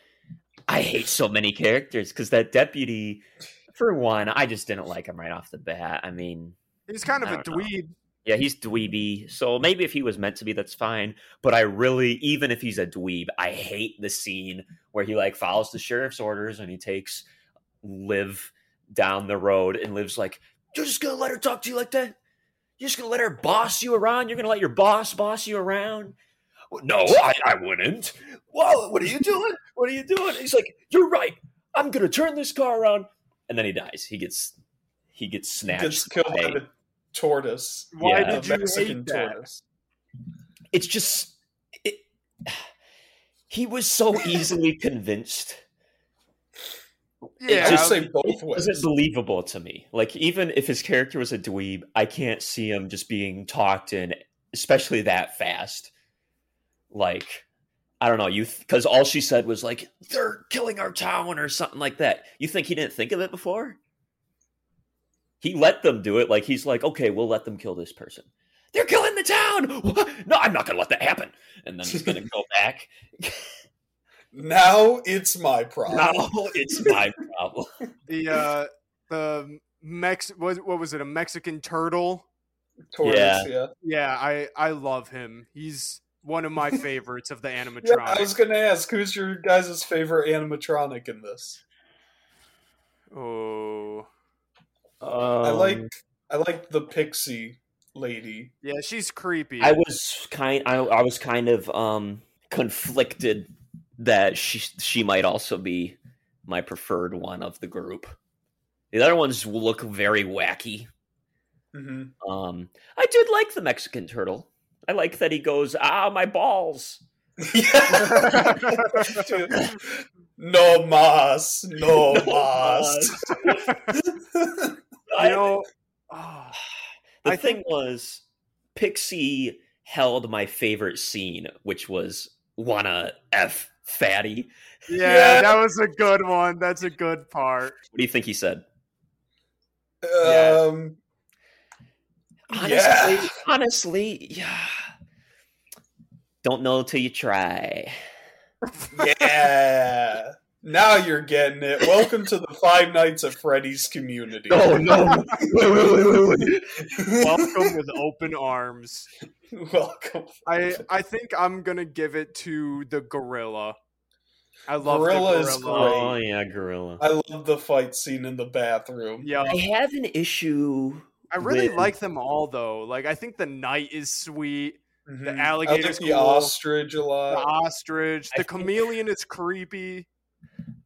I hate so many characters because that deputy. For one, I just didn't like him right off the bat. I mean, He's kind of a don't know. dweeb. yeah, he's dweeby, so maybe if he was meant to be, that's fine. But I really, even if he's a dweeb, I hate the scene where he like follows the sheriff's orders and he takes Liv down the road and Liv's like, "You're just gonna let her talk to you like that? You're just gonna let her boss you around? You're gonna let your boss boss you around?" No, I, I wouldn't. Well, what are you doing? What are you doing? He's like, "You're right. I'm gonna turn this car around," and then he dies. He gets he gets snatched. Gets killed by by- the tortoise. Why Yeah. did you Mexican hate that? tortoise. it's just it, he was so easily convinced Yeah, just say it both wasn't ways. believable to me like even if his character was a dweeb i can't see him just being talked in especially that fast like i don't know you because all she said was like they're killing our town or something like that you think he didn't think of it before he let them do it like he's like okay we'll let them kill this person they're killing the town What? no i'm not gonna let that happen and then he's gonna go back [laughs] Now it's my problem. now it's my problem [laughs] the uh, the Mex. What, what was it? A Mexican turtle. Tortoise, Yeah. yeah. Yeah, I I love him. He's one of my favorites of the [laughs] Yeah, animatronics. I was gonna ask, who's your guys' favorite animatronic in this? Oh, I Um, like I like the pixie lady. yeah, she's creepy. I was kind. I, I was kind of um conflicted that she she might also be my preferred one of the group. The other ones look very wacky. hmm Um, I did like the Mexican turtle. I like that he goes, "Ah, my balls." [laughs] no mas, no [laughs] mas. you I- know, oh, [sighs] the I thing think- was, Pixie held my favorite scene, which was wanna f fatty. yeah, Yeah. that was a good one. That's a good part. What do you think he said? Yeah. Um, Honestly, Yeah. honestly, yeah. Don't know till you try. yeah. Now you're getting it. Welcome to the Five Nights at Freddy's community. Oh no! wait, wait, wait, wait, wait. Welcome with open arms. Welcome. I I think I'm gonna give it to the gorilla. I love Gorilla the is gorilla. Oh yeah, gorilla. I love the fight scene in the bathroom. Yeah, I have an issue. I really with- like them all though. Like I think the night is sweet. Mhm. The alligator, alligator's like the cool. ostrich a lot. The lot. ostrich, I the think- chameleon is creepy.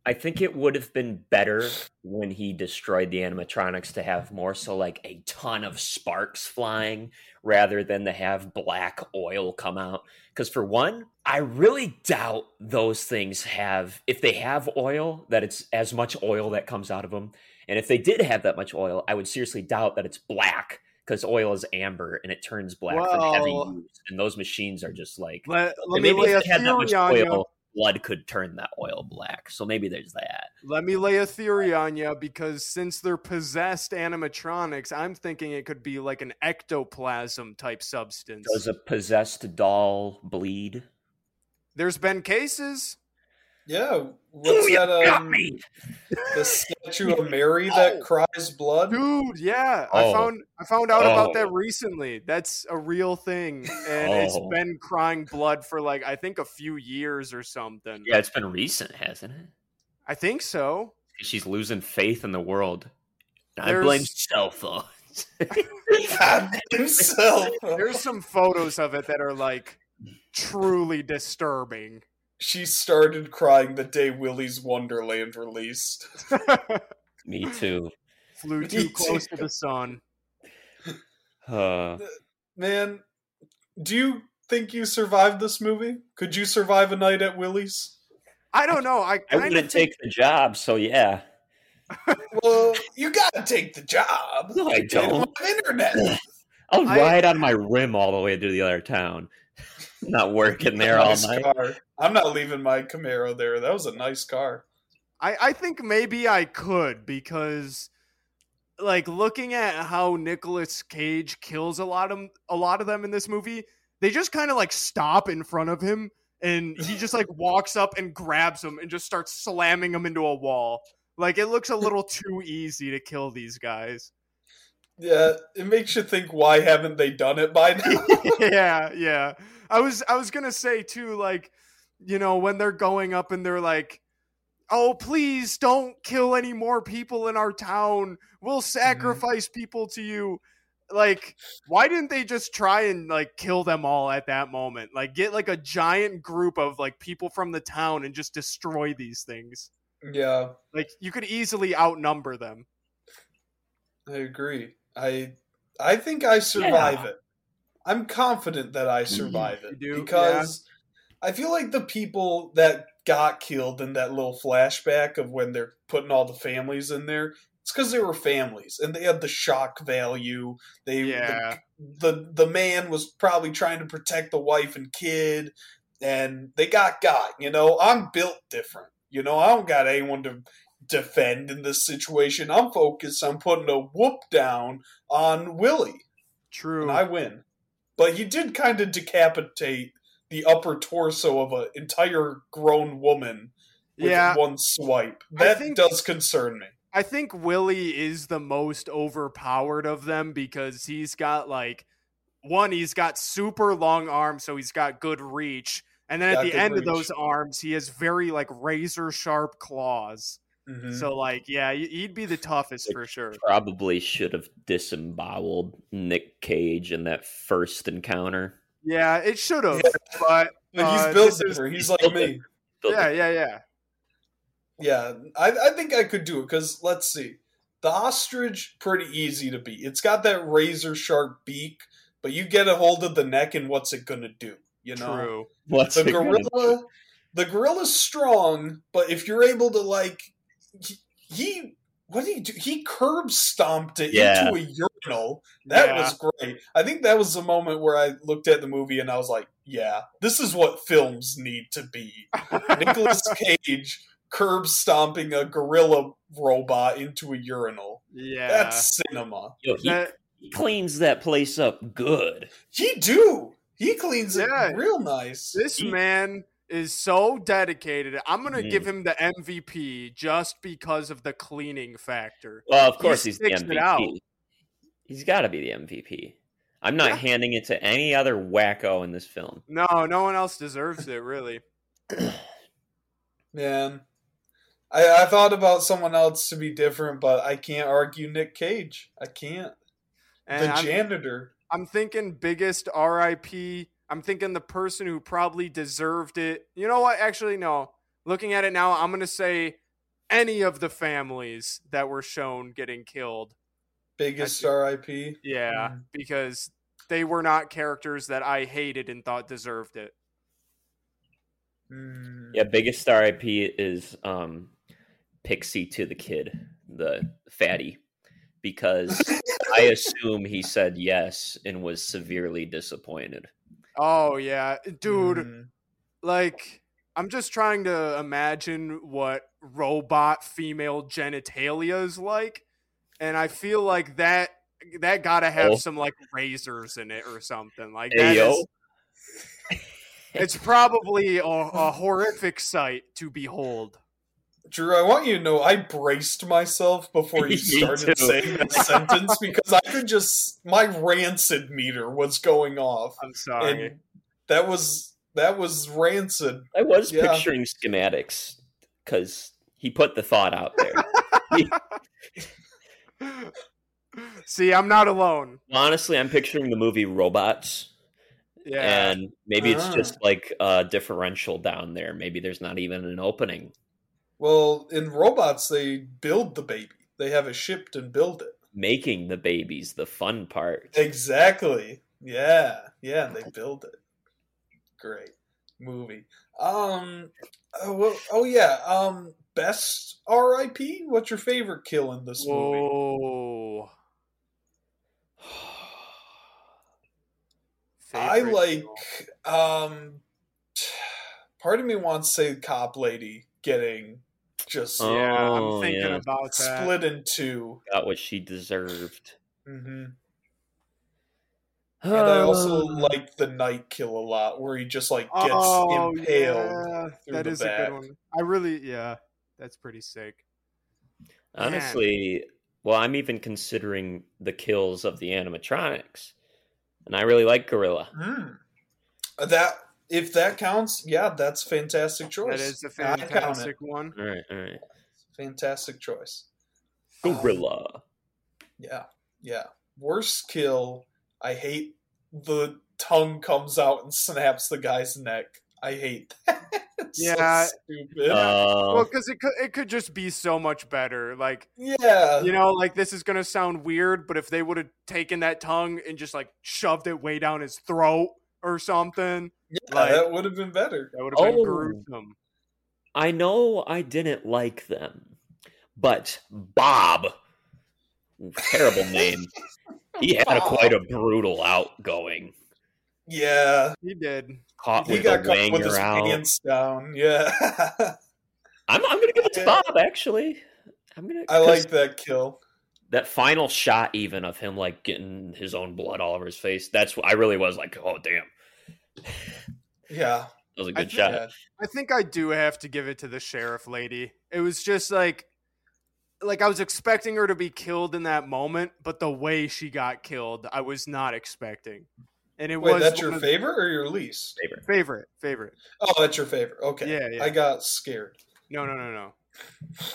I think it would have been better when he destroyed the animatronics to have more so like a ton of sparks flying rather than to have black oil come out. Because for one, I really doubt those things have, if they have oil, that it's as much oil that comes out of them. And if they did have that much oil, I would seriously doubt that it's black because oil is amber and it turns black from heavy use. And those machines are just like, Let, let maybe if they had that much on you. oil, blood could turn that oil black. So maybe there's that. Let me lay a theory on you because since they're possessed animatronics, I'm thinking it could be like an ectoplasm type substance. Does a possessed doll bleed? There's been cases. Yeah. What's Ooh, that? got Um, me. [laughs] the statue of [laughs] Mary that Oh. cries blood. Dude, yeah, I Oh. found I found out about that Oh. recently. That's a real thing, and it's been crying blood for like I think a few years or something. Yeah, it's been recent, hasn't it? I think so. She's losing faith in the world. I There's- blame Selfa. God himself. There's some photos of it that are like truly disturbing. She started crying the day Willy's Wonderland released. [laughs] Me too. Flew Me too close too. to the sun. Uh, Man, do you think you survived this movie? Could you survive a night at Willy's? I don't know. I I wouldn't think take the job, so yeah. [laughs] Well, you gotta take the job. No, I don't don't. have internet. [clears throat] I'll I- ride on my rim all the way to the other town. [laughs] Not working there all nice night. car. I'm not leaving my Camaro there. That was a nice car. I, I think maybe I could because like looking at how Nicolas Cage kills a lot of a lot of them in this movie, they just kind of like stop in front of him and he just like [laughs] walks up and grabs them and just starts slamming them into a wall. Like it looks a little too easy to kill these guys. Yeah, it makes you think why haven't they done it by now? [laughs] yeah, yeah. I was I was gonna say too, like, you know, when they're going up and they're like, "Oh, please don't kill any more people in our town. We'll mm-hmm. sacrifice people to you." Like, why didn't they just try and like kill them all at that moment? Like, get like a giant group of like people from the town and just destroy these things. yeah, Like, you could easily outnumber them. I agree. I I think I survive it. I'm confident that I survive it You do? because I feel like the people that got killed in that little flashback of when they're putting all the families in there, it's because they were families and they had the shock value. They Yeah. the, the the man was probably trying to protect the wife and kid, and they got got. You know, I'm built different. You know, I don't got anyone to defend in this situation. I'm focused on putting a whoop down on Willy, True. and I win. But he did kind of decapitate the upper torso of an entire grown woman with yeah. one swipe. That think- does concern me. I think Willy is the most overpowered of them because he's got like one, he's got super long arms, so he's got good reach. And then Got at the good end of those arms, he has very like razor sharp claws. Mhm. So like, yeah, he- he'd be the toughest for sure. Probably should have disemboweled Nick Cage in that first encounter. Yeah, it should have, but But uh, he's built this is- different. He's he's like built me. Build Yeah, yeah, yeah. Yeah, I, I think I could do it because let's see, the ostrich pretty easy to beat. It's got that razor sharp beak, but you get a hold of the neck, and what's it gonna do? You know, True. What's the it gonna do? gorilla, the gorilla's strong, but if you're able to like, he, he what did he do? He curb stomped it Yeah. into a urinal. That Yeah. was great. I think that was the moment where I looked at the movie and I was like, yeah, this is what films need to be. [laughs] Nicolas Cage curb stomping a gorilla robot into a urinal. Yeah. That's cinema. Yo, he, That- he cleans that place up good. He do. He cleans Yeah. it real nice. this He- man is so dedicated. I'm gonna Mhm. give him the MVP just because of the cleaning factor. Well, of course He he's the sticks it out. MVP. He's got to be the MVP. I'm not Yeah. handing it to any other wacko in this film. No, no one else deserves it, really. [clears throat] Man. I, I thought about someone else to be different, but I can't argue Nick Cage. I can't. And the I'm, janitor. I'm thinking biggest RIP. I'm thinking the person who probably deserved it. You know what? Actually, no. Looking at it now, I'm gonna say any of the families that were shown getting killed. Biggest That's- RIP. Yeah, Mhm. because they were not characters that I hated and thought deserved it. Mm. Yeah, biggest RIP is um, Pixie to the kid, the fatty, because [laughs] I assume he said yes and was severely disappointed. Oh yeah, dude. Mm. like I'm just trying to imagine what robot female genitalia is like, and I feel like that that gotta have Oh. some like razors in it or something. Like Hey that yo, is- it's probably a, a horrific sight to behold. Drew, I want you to know I braced myself before you [laughs] started saying that [laughs] sentence because I could just my rancid meter was going off. I'm sorry. And that was that was rancid. I was Yeah. picturing schematics because he put the thought out there. [laughs] See, I'm not alone. Honestly, I'm picturing the movie Robots, Yeah. and maybe it's Ah. just like a differential down there. Maybe there's not even an opening. Well, in robots they build the baby. They have it shipped and build it. Making the babies the fun part. Exactly. Yeah. Yeah, and they build it. Great movie. Um oh, well, oh yeah, um best RIP? What's your favorite kill in this movie? Whoa. [sighs] I like kill. um [sighs] part of me wants to say cop lady getting just Oh. Yeah, I'm thinking yeah. about that. split in two. Got what she deserved. hmm And I also Uh, like the night kill a lot, where he just like gets oh, impaled. yeah, through that the is a back. good one. I really, yeah, that's pretty sick. Man. honestly, well, I'm even considering the kills of the animatronics, and I really like Gorilla. Hmm. That if that counts, yeah, that's fantastic choice. That is a fantastic one. All right, all right. Fantastic choice. Um, Gorilla. Yeah, yeah. Worst kill. I hate the tongue comes out and snaps the guy's neck. I hate [laughs] that. It's so Yeah. stupid. Uh, Well, because it could, it could just be so much better. Like, yeah, you know, like this is gonna sound weird, but if they would have taken that tongue and just like shoved it way down his throat or something, yeah, like- that would have been better. that would have been Oh. gruesome. I know I didn't like them, but Bob, terrible name. He had a, Bob. [laughs] quite a brutal outgoing. Yeah, He did. Caught he with got a caught with his wanger out. pants down. Yeah, [laughs] I'm, I'm gonna give it to Yeah. Bob. Actually, I'm gonna. I 'cause like that kill. That final shot, even of him like getting his own blood all over his face. That's what I really was like. Oh damn, [laughs] Yeah, that was a good think- shot. yeah. I think I do have to give it to the sheriff lady. It was just like like I was expecting her to be killed in that moment, but the way she got killed, I was not expecting. And it Wait, was that's your of- favorite or your least? Favorite. favorite, favorite. Oh, that's your favorite. Okay. Yeah, yeah. I got scared. No, no, no, no.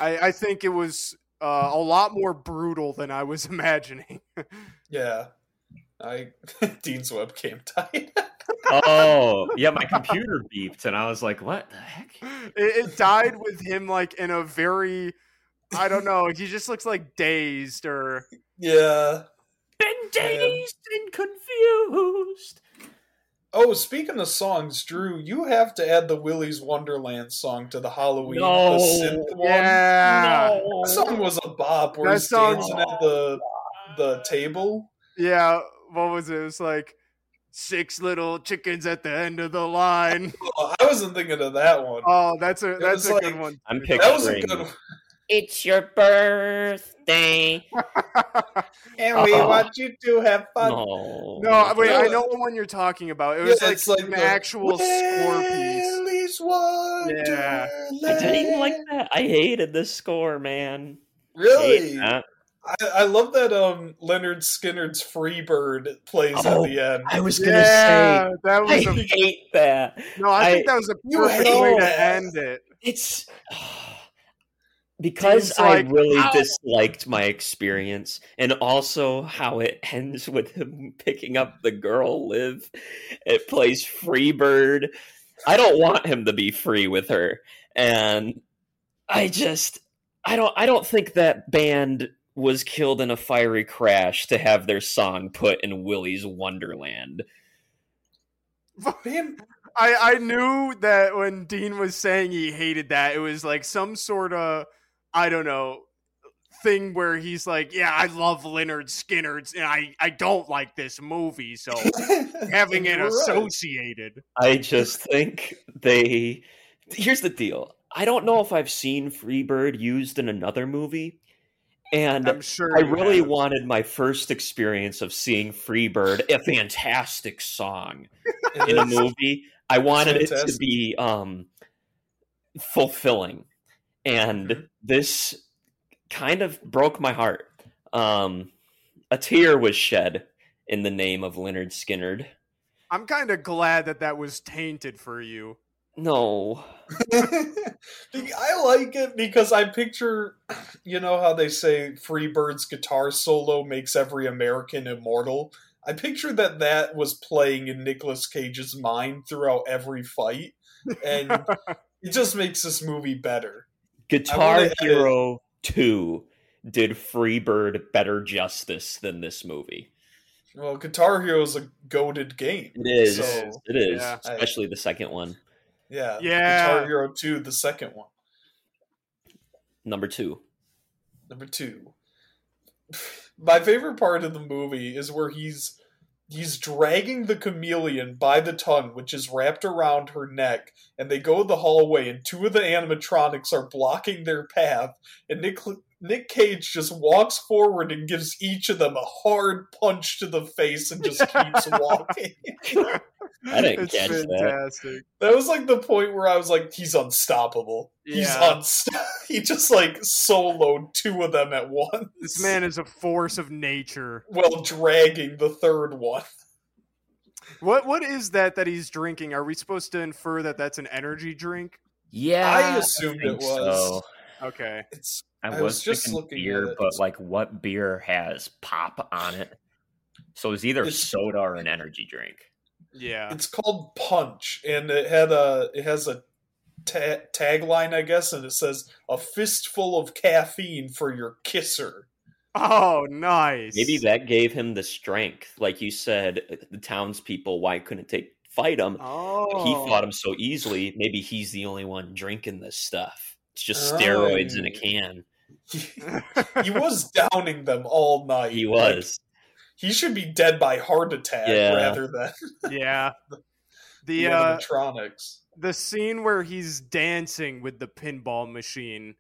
I I think it was uh, a lot more brutal than I was [laughs] imagining. Yeah. I [laughs] Dean's webcam died. Oh, [laughs] yeah, my computer beeped, and I was like, "What the heck?" It, it died with him like in a very, I don't know. He just looks like dazed or yeah. Been dazed and confused. Oh, speaking of songs, Drew, you have to add the Willy's Wonderland song to the Halloween No. the synth one. yeah, No. That song was a bop where That he's song- dancing at the the table. yeah. What was it? It was like six little chickens at the end of the line. [laughs] Oh, I wasn't thinking of that one. Oh, that's a It that's a like- good one. I'm too. that was a picturing. good one. It's your birthday. [laughs] And we Oh. want you to have fun. No. No, wait, I know what one you're talking about. It Yeah, was like, it's like an the actual score piece. Willy's Wonderland. Yeah. I didn't even like that. I hated this score, man. Really? Hate that. I, I love that um Lynyrd Skynyrd's Freebird plays Oh, at the end. I was gonna Yeah, that I was a hate that. no. I, think I- that was a You perfect hate way to that. end it. It's because Dean's I like, really "Ow." disliked my experience, and also how it [laughs] ends with him picking up the girl Liv. It plays Freebird. I don't want him to be free with her, and I just I don't I don't think that band was killed in a fiery crash to have their song put in Willy's Wonderland. [laughs] Man, I I knew that when Dean was saying he hated that, it was like some sort of I don't know thing where he's like, yeah, I love Lynyrd Skynyrd's, and I I don't like this movie, so [laughs] having it You're right. associated. I just think they. Here's the deal. I don't know if I've seen Freebird used in another movie, and I'm sure I really have. wanted my first experience of seeing Freebird, a fantastic song [laughs] in a movie. I wanted it to be um, fulfilling, and Mhm. this kind of broke my heart. Um, a tear was shed in the name of Lynyrd Skynyrd. I'm kind of glad that that was tainted for you. No, [laughs] I like it because I picture, you know how they say Freebird's guitar solo makes every American immortal. I picture that that was playing in Nicolas Cage's mind throughout every fight, and [laughs] it just makes this movie better. Guitar wanna- Hero 2 did Freebird better justice than this movie. Well, Guitar Hero is a goaded game. It is. So, it is. Yeah. Especially the second one. yeah, Yeah. Guitar Hero Two, the second one. Number two. Number two. [laughs] My favorite part of the movie is where he's he's dragging the chameleon by the tongue, which is wrapped around her neck, and they go the hallway, and two of the animatronics are blocking their path, and Nick Nick Cage just walks forward and gives each of them a hard punch to the face and just keeps [laughs] walking. [laughs] I didn't it's catch that. fantastic. That was like the point where I was like, he's unstoppable. He's Yeah. unstoppable. [laughs] He just like soloed two of them at once. This man is a force of nature. while dragging the third one. What what is that that he's drinking? Are we supposed to infer that that's an energy drink? Yeah. I assumed think it was. so. Okay. It's I, I was, was just looking beer, at it. but like what beer has pop on it? So it's either It's- soda or an energy drink. Yeah. it's called Punch, and it had a it has a ta- tagline, I guess, and it says "a fistful of caffeine for your kisser." Oh, nice. Maybe that gave him the strength. Like you said, the townspeople, why couldn't they fight him? Oh. He fought him so easily. Maybe he's the only one drinking this stuff. It's just Oh. steroids in a can. [laughs] he was downing them all night. He Like, was. He should be dead by heart attack Yeah. rather than [laughs] yeah. the The uh, animatronics. the scene where he's dancing with the pinball machine.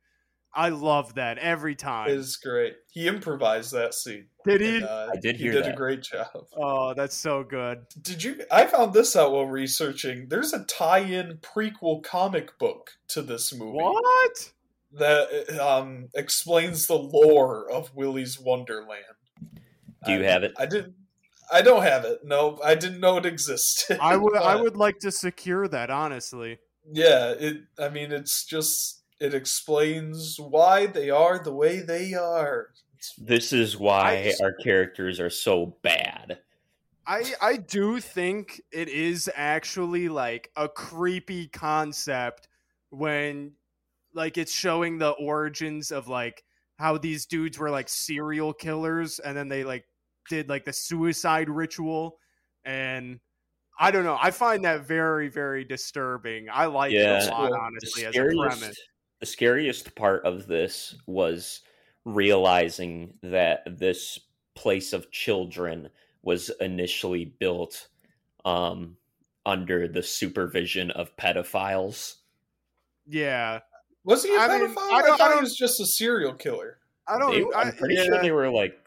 I love that every time. It's great. He improvised that scene. Did he? and, uh, I did he hear did that. a great job. Oh, that's so good. Did you? I found this out while researching. There's a tie-in prequel comic book to this movie What? that um, explains the lore of Willy's Wonderland. Do you I- have it? I didn't. I don't have it. No, I didn't know it existed. I would I [laughs] would like to secure that honestly. Yeah. It. I mean, it's just it explains why they are the way they are. This is why just- our characters are so bad. I I do think it is actually like a creepy concept when like it's showing the origins of like how these dudes were like serial killers and then they like did like the suicide ritual and I don't know. I find that very very disturbing. I like it Yeah. a lot honestly the as a scariest, premise. the scariest part of this was realizing that this place of children was initially built um, under the supervision of pedophiles. Yeah. Was he a I pedophile? mean, I, I don't- I thought he don't- was just a serial killer. I don't They, I, I'm pretty yeah. sure they were like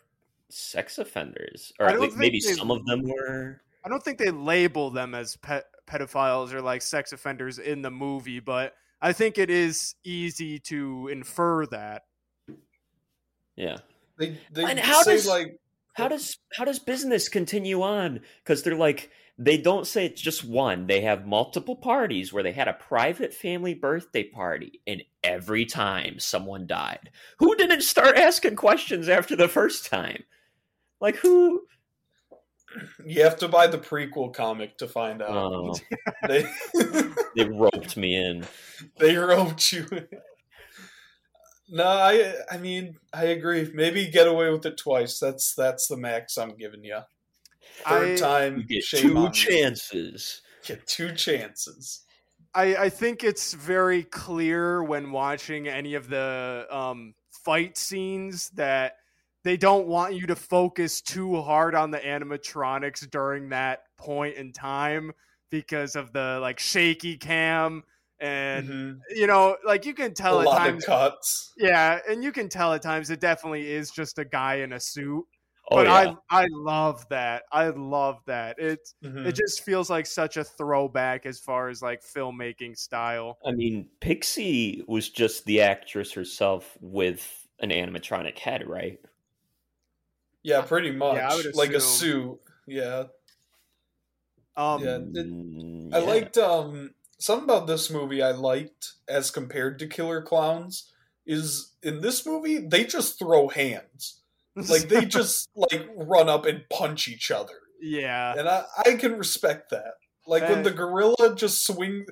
sex offenders, or I at least maybe they- some of them were. I don't think they label them as pe- pedophiles or like sex offenders in the movie, but I think it is easy to infer that. Yeah. They they And how say does- like How does how does business continue on? Because they're like they don't say it's just one. They have multiple parties where they had a private family birthday party, and every time someone died, who didn't start asking questions after the first time? Like who? you have to buy the prequel comic to find out. Oh, [laughs] They they roped me in. [laughs] they roped you. in. No, I I mean I agree. Maybe get away with it twice. That's that's the max I'm giving you. Third I, time, You get shame two on you. chances. Get two chances. I I think it's very clear when watching any of the um, fight scenes that they don't want you to focus too hard on the animatronics during that point in time because of the like shaky cam and Mhm. you know like you can A tell at lot times of cuts. Yeah, and you can tell at times it definitely is just a guy in a suit. Oh but yeah. I I love that. I love that. It Mhm. it just feels like such a throwback as far as like filmmaking style. I mean, Pixie was just the actress herself with an animatronic head, right? Yeah, pretty much. I would like a suit. Yeah. Um Yeah. It- Mm, I liked um something about this movie I liked as compared to Killer Clowns is in this movie they just throw hands. Like they [laughs] just like run up and punch each other. yeah. And I, I can respect that. Like when the gorilla just swing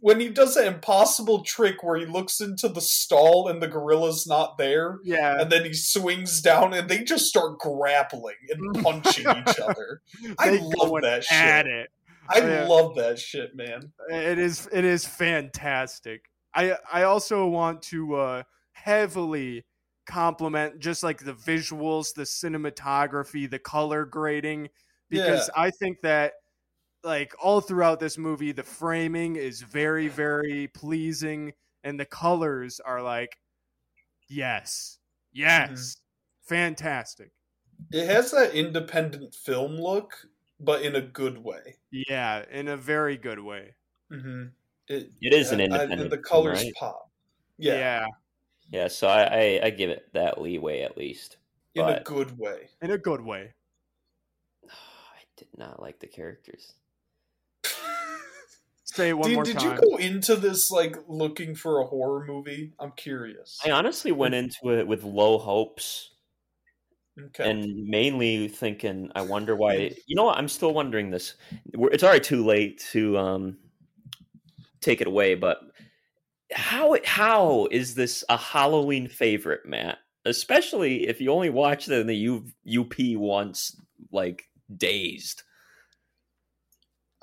when he does that impossible trick where he looks into the stall and the gorilla's not there Yeah. and then he swings down and they just start grappling and [laughs] punching each other. I love that shit. At it. I Yeah. love that shit, man. It is it is fantastic. I I also want to uh heavily compliment just like the visuals, the cinematography, the color grading because I think that like all throughout this movie the framing is very very pleasing and the colors are like yes. Yes. Fantastic. It has that independent film look, but in a good way. Yeah, in a very good way. Mm-hmm. It, It is an I- I- independent and the colors right? pop. Yeah. Yeah, Yeah, so I, I, I give it that leeway at least. in a good way. in a good way. [sighs] I did not like the characters. [laughs] Say it one Did, more did time. Did you go into this like looking for a horror movie? I'm curious. I honestly went into it with low hopes Okay. and mainly thinking, I wonder why. You know what? I'm still wondering this. It's already too late to um, take it away, but how how is this a Halloween favorite, Matt? Especially if you only watched it in the U, UP once, like dazed.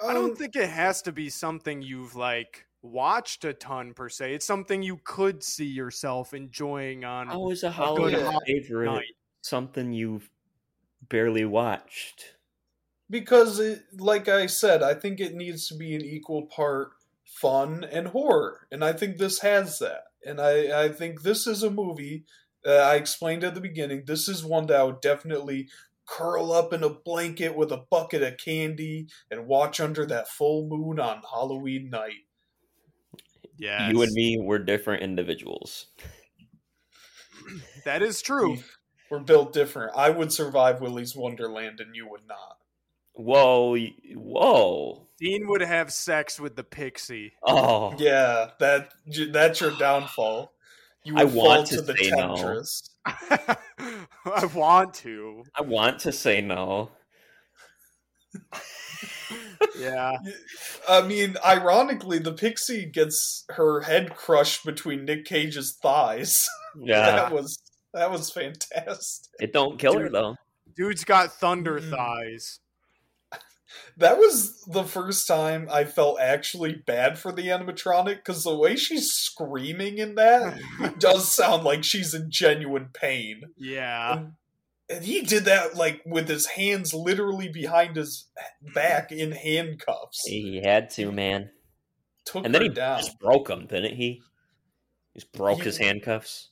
I don't Um, think it has to be something you've like watched a ton per se. It's something you could see yourself enjoying on. How is a good Halloween Halloween favorite night. Something you've barely watched? because it, like I said, I think it needs to be an equal part fun and horror, and I think this has that. And I, I think this is a movie that I explained at the beginning. This is one that I would definitely curl up in a blanket with a bucket of candy and watch under that full moon on Halloween night. Yeah, You and me, we're different individuals. That is true. We- We're built different. I would survive Willy's Wonderland, and you would not. Whoa, whoa. Dean would have sex with the pixie. Oh, Yeah, that that's your downfall. You I would want fall to the say no. temptress. [laughs] I want to. I want to say no. Yeah. [laughs] I mean, ironically, the pixie gets her head crushed between Nick Cage's thighs. [laughs] Yeah, that was [laughs] that was fantastic. it don't kill her though. Dude's got thunder Mm. thighs. [laughs] That was the first time I felt actually bad for the animatronic because the way she's screaming in that [laughs] does sound like she's in genuine pain. yeah. And, and he did that like with his hands literally behind his back in handcuffs. He had to, man. Took And then her he down. just broke them, didn't he? He just broke his handcuffs.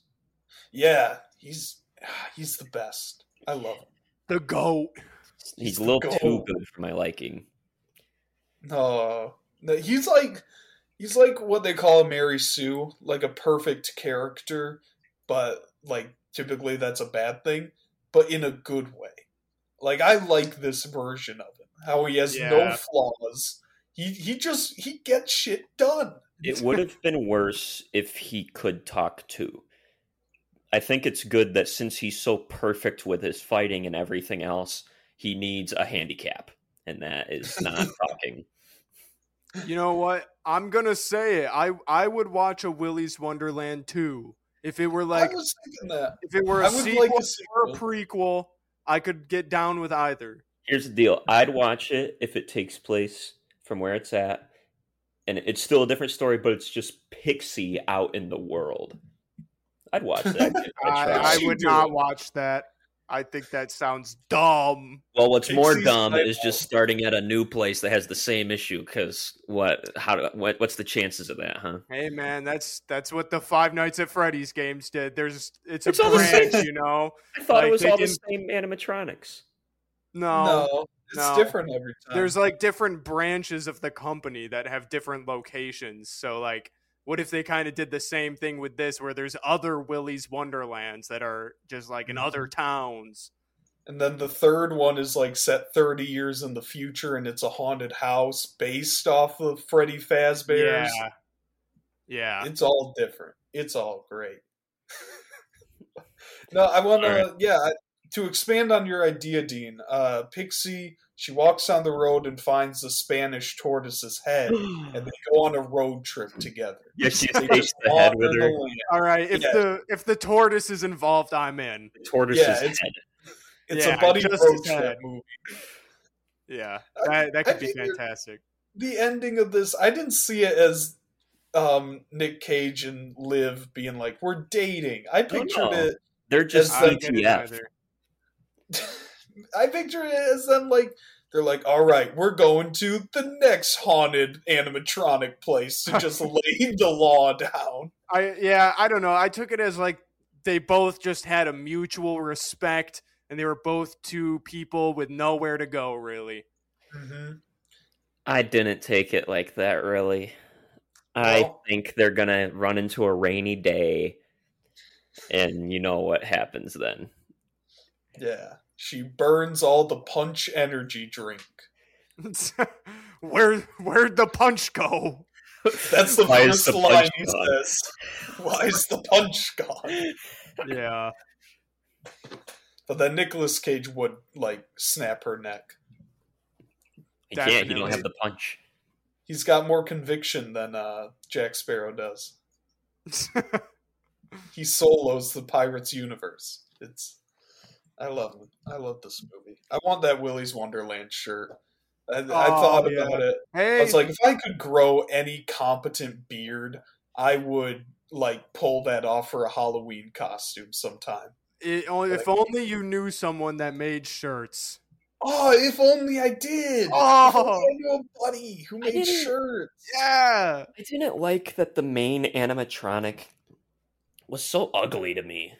Yeah, he's [sighs] he's the best. I love him. The goat. He's He's a the little too good for my liking. No, no, he's like he's like what they call a Mary Sue, like a perfect character, but like typically that's a bad thing, but in a good way. Like I like this version of him. How he has no flaws. He he just he gets shit done. It would have been worse if he could talk too. I think it's good that since he's so perfect with his fighting and everything else, he needs a handicap, and that is [laughs] not talking. You know what? I'm gonna say it. I I would watch a Willy's Wonderland 2 if it were like I was that. if it were I a would sequel like a or a prequel. I could get down with either. Here's the deal: I'd watch it if it takes place from where it's at, and it's still a different story, but it's just Pixie out in the world. I'd watch that. I'd I, [laughs] try. I You would not it. watch that. I think that sounds dumb. Well, what's more dumb is just starting at a new place that has the same issue. Because what? How? What? What's the chances of that? Huh? Hey man, that's that's what the Five Nights at Freddy's games did. There's it's, It's a all the same. branch, you know. [laughs] I thought it Like, was they all the same animatronics. No, no, it's no. different every time. there's like different branches of the company that have different locations. So like, what if they kind of did the same thing with this, where there's other Willy's Wonderlands that are just like in other Mm-hmm. towns? And then the third one is like set 30 years in the future and it's a haunted house based off of Freddy Fazbear's. Yeah, yeah. It's all different. It's all great. [laughs] no, I want to, yeah, to expand on your idea, Dean. Uh, Pixie, she walks down the road and finds the Spanish tortoise's head, [gasps] and they go on a road trip together. yeah, she They takes the head with her. All right, if Yeah. the if the tortoise is involved, I'm in. The tortoise's Yeah, it's- head. It's Yeah, a buddy just road trip head. movie. Yeah, I- that that I could be fantastic. the ending of this, I didn't see it as um, Nick Cage and Liv being like, "We're dating." I pictured no. it. They're just As I the- don't get it CTF. Either. I pictured it as them like they're like, "All right, we're going to the next haunted animatronic place to just [laughs] lay the law down." I yeah, I don't know. I took it as like they both just had a mutual respect, and they were both two people with nowhere to go. Really, Mm-hmm. I didn't take it like that, really. I Well- think they're gonna run into a rainy day, and you know what happens then. Yeah, she burns all the punch energy drink. [laughs] where where'd the punch go? [laughs] That's the Why first the line punch he gone? says. [laughs] Why is the punch gone? Yeah, But then Nicolas Cage would like snap her neck. He can't. He don't have the punch. He's got more conviction than uh, Jack Sparrow does. He solos the Pirates universe. It's I love it. I love this movie. I want that Willy's Wonderland shirt. I, I Oh, thought yeah. about it. I was like, if I could grow any competent beard, I would like pull that off for a Halloween costume sometime. it, only, if only you knew someone that made shirts. Oh, if only I did! Oh. I knew a buddy who made shirts. Yeah, I didn't like that the main animatronic was so ugly to me.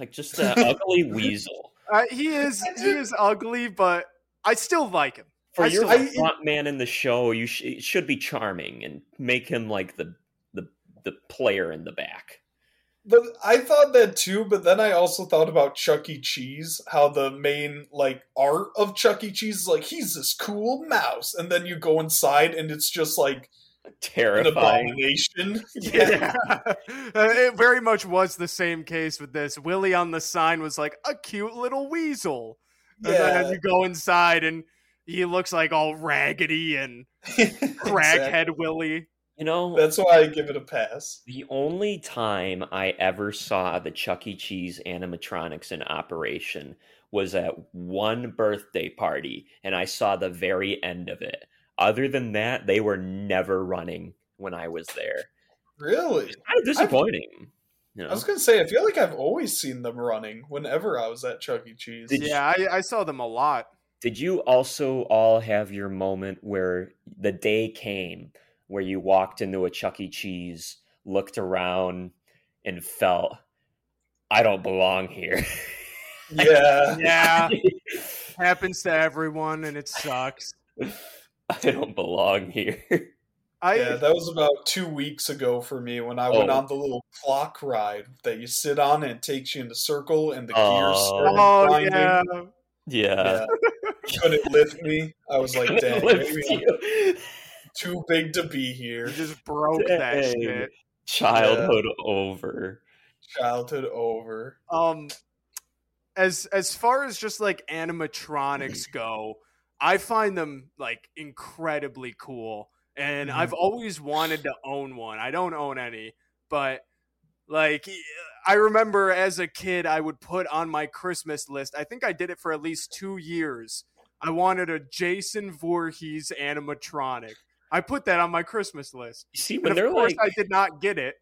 Like just that [laughs] ugly weasel. Uh, he is he is ugly, but I still like him. For I your still- I- front man in the show, you sh- it should be charming and make him like the the the player in the back. But I thought that too, but then I also thought about Chuck E. Cheese, how the main like art of Chuck E. Cheese is like he's this cool mouse, and then you go inside and it's just like an Terrifying. abomination. [laughs] Yeah. Uh, it very much was the same case with this. Willy on the sign was like a cute little weasel. And then Yeah. you go inside and he looks like all raggedy and [laughs] Exactly. crackhead Willy. You know, That's why I give it a pass. the only time I ever saw the Chuck E. Cheese animatronics in operation was at one birthday party, and I saw the very end of it. Other than that, they were never running when I was there. Really? Kind of disappointing. You know? I was gonna say, I feel like I've always seen them running whenever I was at Chuck E. Cheese. Did you- Yeah, I, I saw them a lot. Did you also all have your moment where the day came where you walked into a Chuck E. Cheese, looked around, and felt, I don't belong here? yeah. Yeah, [laughs] happens to everyone, and it sucks. [laughs] I don't belong here. I Yeah, that was about two weeks ago for me when I went Oh. on the little clock ride that you sit on and it takes you in a circle and the gears Oh. started oh grinding. yeah, Yeah. Yeah. Couldn't [laughs] lift me. I was like, dang, maybe too big to be here. you just broke that Dang. shit. Childhood over. Childhood over. Um, as as far as just like animatronics [clears throat] go, I find them like incredibly cool, and Mhm. I've always wanted to own one. I don't own any, but like I remember as a kid, I would put on my Christmas list. I think I did it for at least two years. I wanted a Jason Voorhees animatronic. I put that on my Christmas list. You see, And when of they're course, like, I did not get it,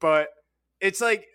but it's like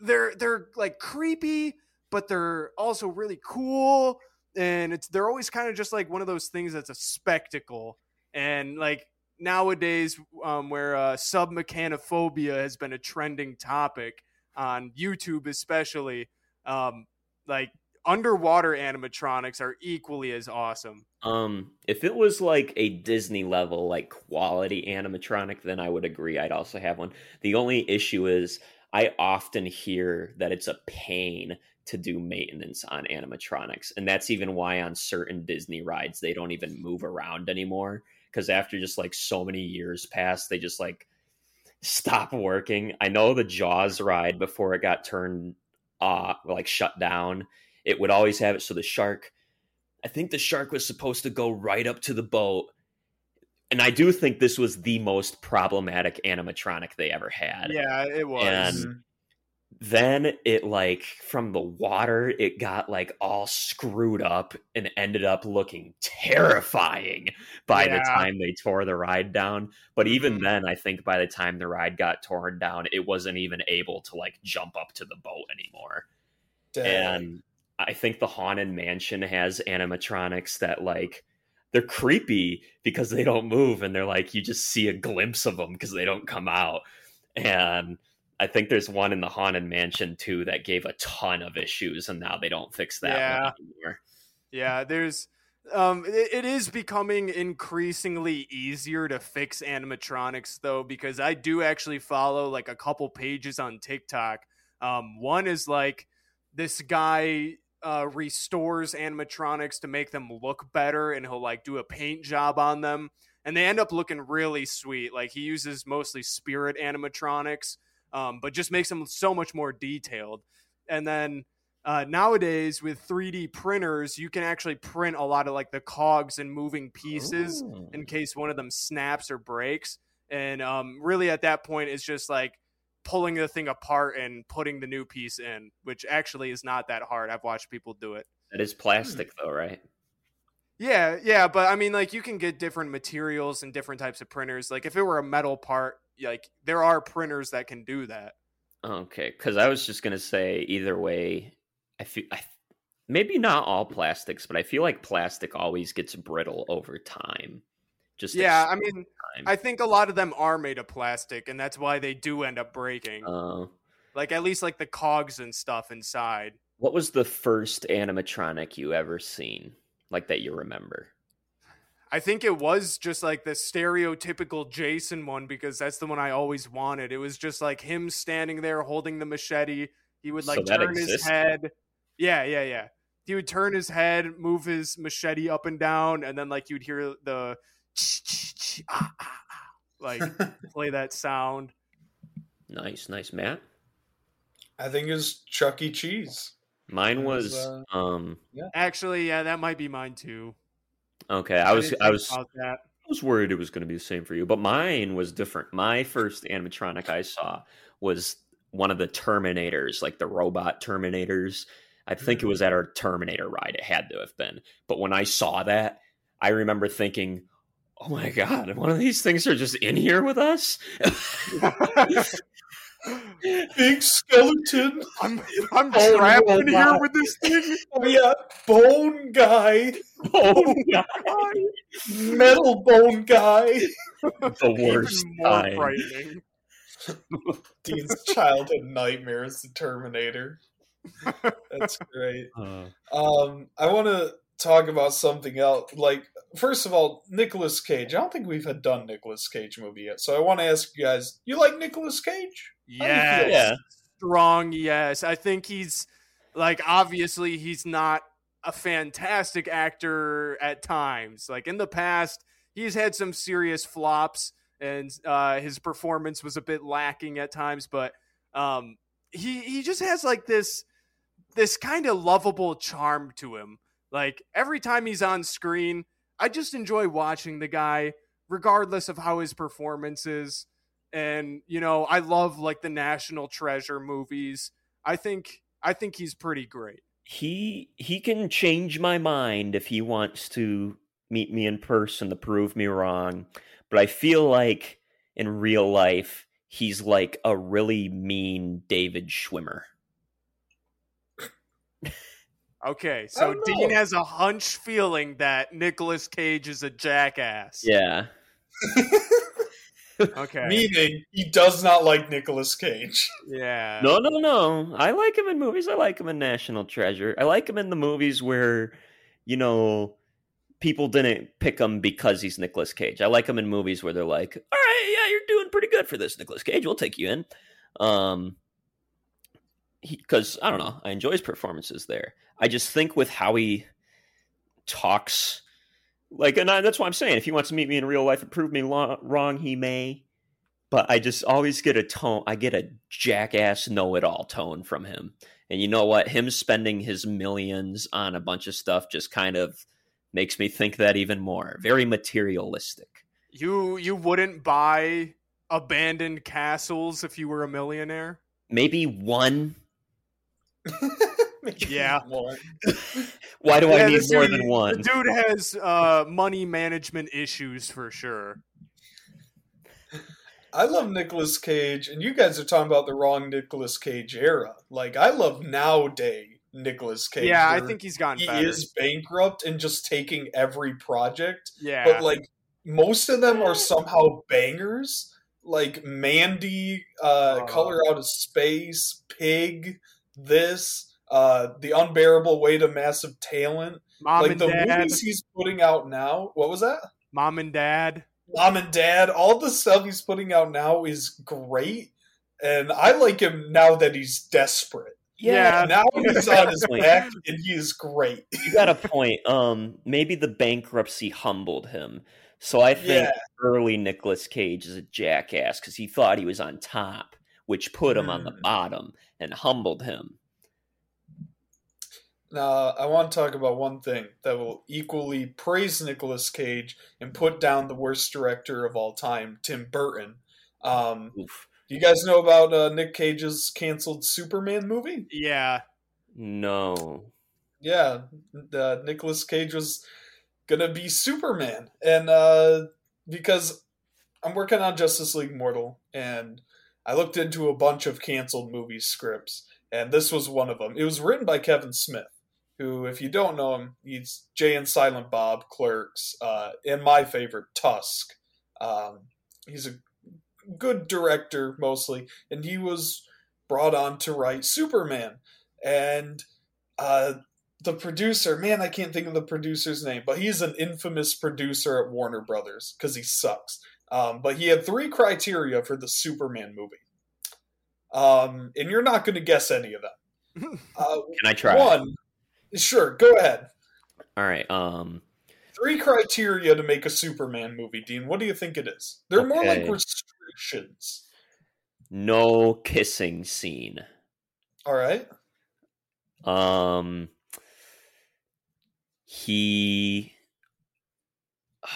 they're they're like creepy, but they're also really cool, and it's they're always kind of just like one of those things that's a spectacle. And like nowadays, um, where uh, submechanophobia has been a trending topic on YouTube, especially, um, like underwater animatronics are equally as awesome. Um, if it was like a Disney level, like quality animatronic, then I would agree. I'd also have one. The only issue is I often hear that it's a pain to do maintenance on animatronics, and that's even why on certain Disney rides they don't even move around anymore because after just like so many years pass, they just like stop working. I know the Jaws ride before it got turned uh like shut down, it would always have it so the shark I think the shark was supposed to go right up to the boat. And I do think this was the most problematic animatronic they ever had. Yeah, it was. And- Mhm. Then it like from the water, it got like all screwed up and ended up looking terrifying by the time they tore the ride down. But even Mhm. then, I think by the time the ride got torn down, it wasn't even able to like jump up to the boat anymore. Dang. and I think the Haunted Mansion has animatronics that like they're creepy because they don't move and they're like you just see a glimpse of them because they don't come out. And I think there's one in the Haunted Mansion too that gave a ton of issues and now they don't fix that Yeah. one anymore. Yeah, there's um it, it is becoming increasingly easier to fix animatronics though because I do actually follow like a couple pages on TikTok. Um one is like this guy uh restores animatronics to make them look better and he'll like do a paint job on them and they end up looking really sweet. Like he uses mostly spirit animatronics um but just makes them so much more detailed. And then uh, nowadays with 3D printers, you can actually print a lot of like the cogs and moving pieces Ooh. in case one of them snaps or breaks. And um, really, at that point, it's just like pulling the thing apart and putting the new piece in, which actually is not that hard. I've watched people do it. That is plastic though, right? Yeah, yeah, but I mean, like you can get different materials and different types of printers. Like if it were a metal part, like there are printers that can do that. Okay, because I was just gonna say either way, I feel I, maybe not all plastics, but I feel like plastic always gets brittle over time. Just Yeah, I mean, time. I think a lot of them are made of plastic, and that's why they do end up breaking. Uh, like at least like the cogs and stuff inside. what was the first animatronic you ever seen, like that you remember? I think it was just like the stereotypical Jason one because that's the one I always wanted. It was just like him standing there holding the machete. He would like So that turn his head. Yeah, yeah, yeah. He would turn his head, move his machete up and down, and then like you'd hear the [laughs] ah, ah, ah, like [laughs] play that sound. Nice, nice, Matt. I think it's Chuck E. Cheese. Mine Mine was, was uh, um Actually, yeah, that might be mine too. Okay, I was I was. I was worried it was going to be the same for you, but mine was different. My first animatronic I saw was one of the Terminators, like the robot Terminators. I think it was at our Terminator ride. It had to have been. But when I saw that, I remember thinking, "Oh my god, one of these things are just in here with us." [laughs] [laughs] Big skeleton. I'm [laughs] I'm trapped in here wow. with this thing. Oh yeah, bone guy, Bone [laughs] god, metal bone guy. the worst Even more time. frightening. [laughs] Dean's childhood nightmare is the Terminator. That's great. Uh, Um, I want to talk about something else. Like, first of all, Nicolas Cage. I don't think we've had done Nicolas Cage movie yet, so I want to ask you guys: You like Nicolas Cage? How do you feel? Yes. yeah, strong yes i think he's like obviously he's not a fantastic actor at times like in the past he's had some serious flops and uh his performance was a bit lacking at times but um he he just has like this this kind of lovable charm to him like every time he's on screen i just enjoy watching the guy regardless of how his performance is and you know i love like the national treasure movies. I think i think he's pretty great. He he can change my mind if he wants to meet me in person to prove me wrong but i feel like in real life he's like a really mean david schwimmer. Okay [laughs] so oh, dean has a hunch feeling that Nicolas cage is a jackass. Yeah [laughs] okay Meaning, he does not like Nicolas Cage. yeah no no no i like him in movies i like him in national treasure i like him in the movies where you know people didn't pick him because he's Nicolas Cage. I like him in movies where they're like, "All right, yeah, you're doing pretty good for this, Nicolas Cage. We'll take you in." Um, because I don't know, I enjoy his performances there. I just think with how he talks, like, and I, that's why I'm saying, if he wants to meet me in real life and prove me lo- wrong, he may. But I just always get a tone. I get a jackass know-it-all tone from him. And you know what? Him spending his millions on a bunch of stuff just kind of makes me think that even more. Very materialistic. you you wouldn't buy abandoned castles if you were a millionaire Maybe one. [laughs] Yeah. One. [laughs] Why do Yeah, I need this more than one? the dude has uh money management issues for sure I love Nicolas Cage, and you guys are talking about the wrong Nicolas Cage era. Like, I love nowadays Nicolas Cage. yeah i think he's gotten he better is bankrupt and just taking every project. yeah But like most of them are somehow bangers. Like Mandy, uh, Oh. Color Out of Space, Pig, this, uh, The Unbearable Weight of Massive Talent. mom like and the dad movies he's putting out now. What was that? mom and dad Mom and Dad. All the stuff he's putting out now is great. And I like him now that he's desperate. Yeah. Now [laughs] he's on his back and he is great. you got a point. Um, maybe the bankruptcy humbled him. So I think Yeah. early Nicolas Cage is a jackass because he thought he was on top, which put him on the Mm. bottom and humbled him. Now, I want to talk about one thing that will equally praise Nicolas Cage and put down the worst director of all time, Tim Burton. Um, do you guys know about uh, Nick Cage's canceled Superman movie? yeah No. Yeah, uh, Nicolas Cage was gonna be Superman, and uh, because I'm working on Justice League Mortal, and I looked into a bunch of canceled movie scripts, and this was one of them. It was written by Kevin Smith, who, if you don't know him, he's Jay and Silent Bob, Clerks, uh, and my favorite, Tusk. Um, he's a good director mostly, and he was brought on to write Superman, and uh, the producer, man, I can't think of the producer's name, but he's an infamous producer at Warner Brothers because he sucks. Um, but he had three criteria for the Superman movie, um, and you're not going to guess any of them. [laughs] Uh, Can I try? one, Sure, go ahead. All right. Um, Three criteria to make a Superman movie, Dean. What do you think it is? They're okay. more like restrictions. No kissing scene. All right. Um, he. [sighs]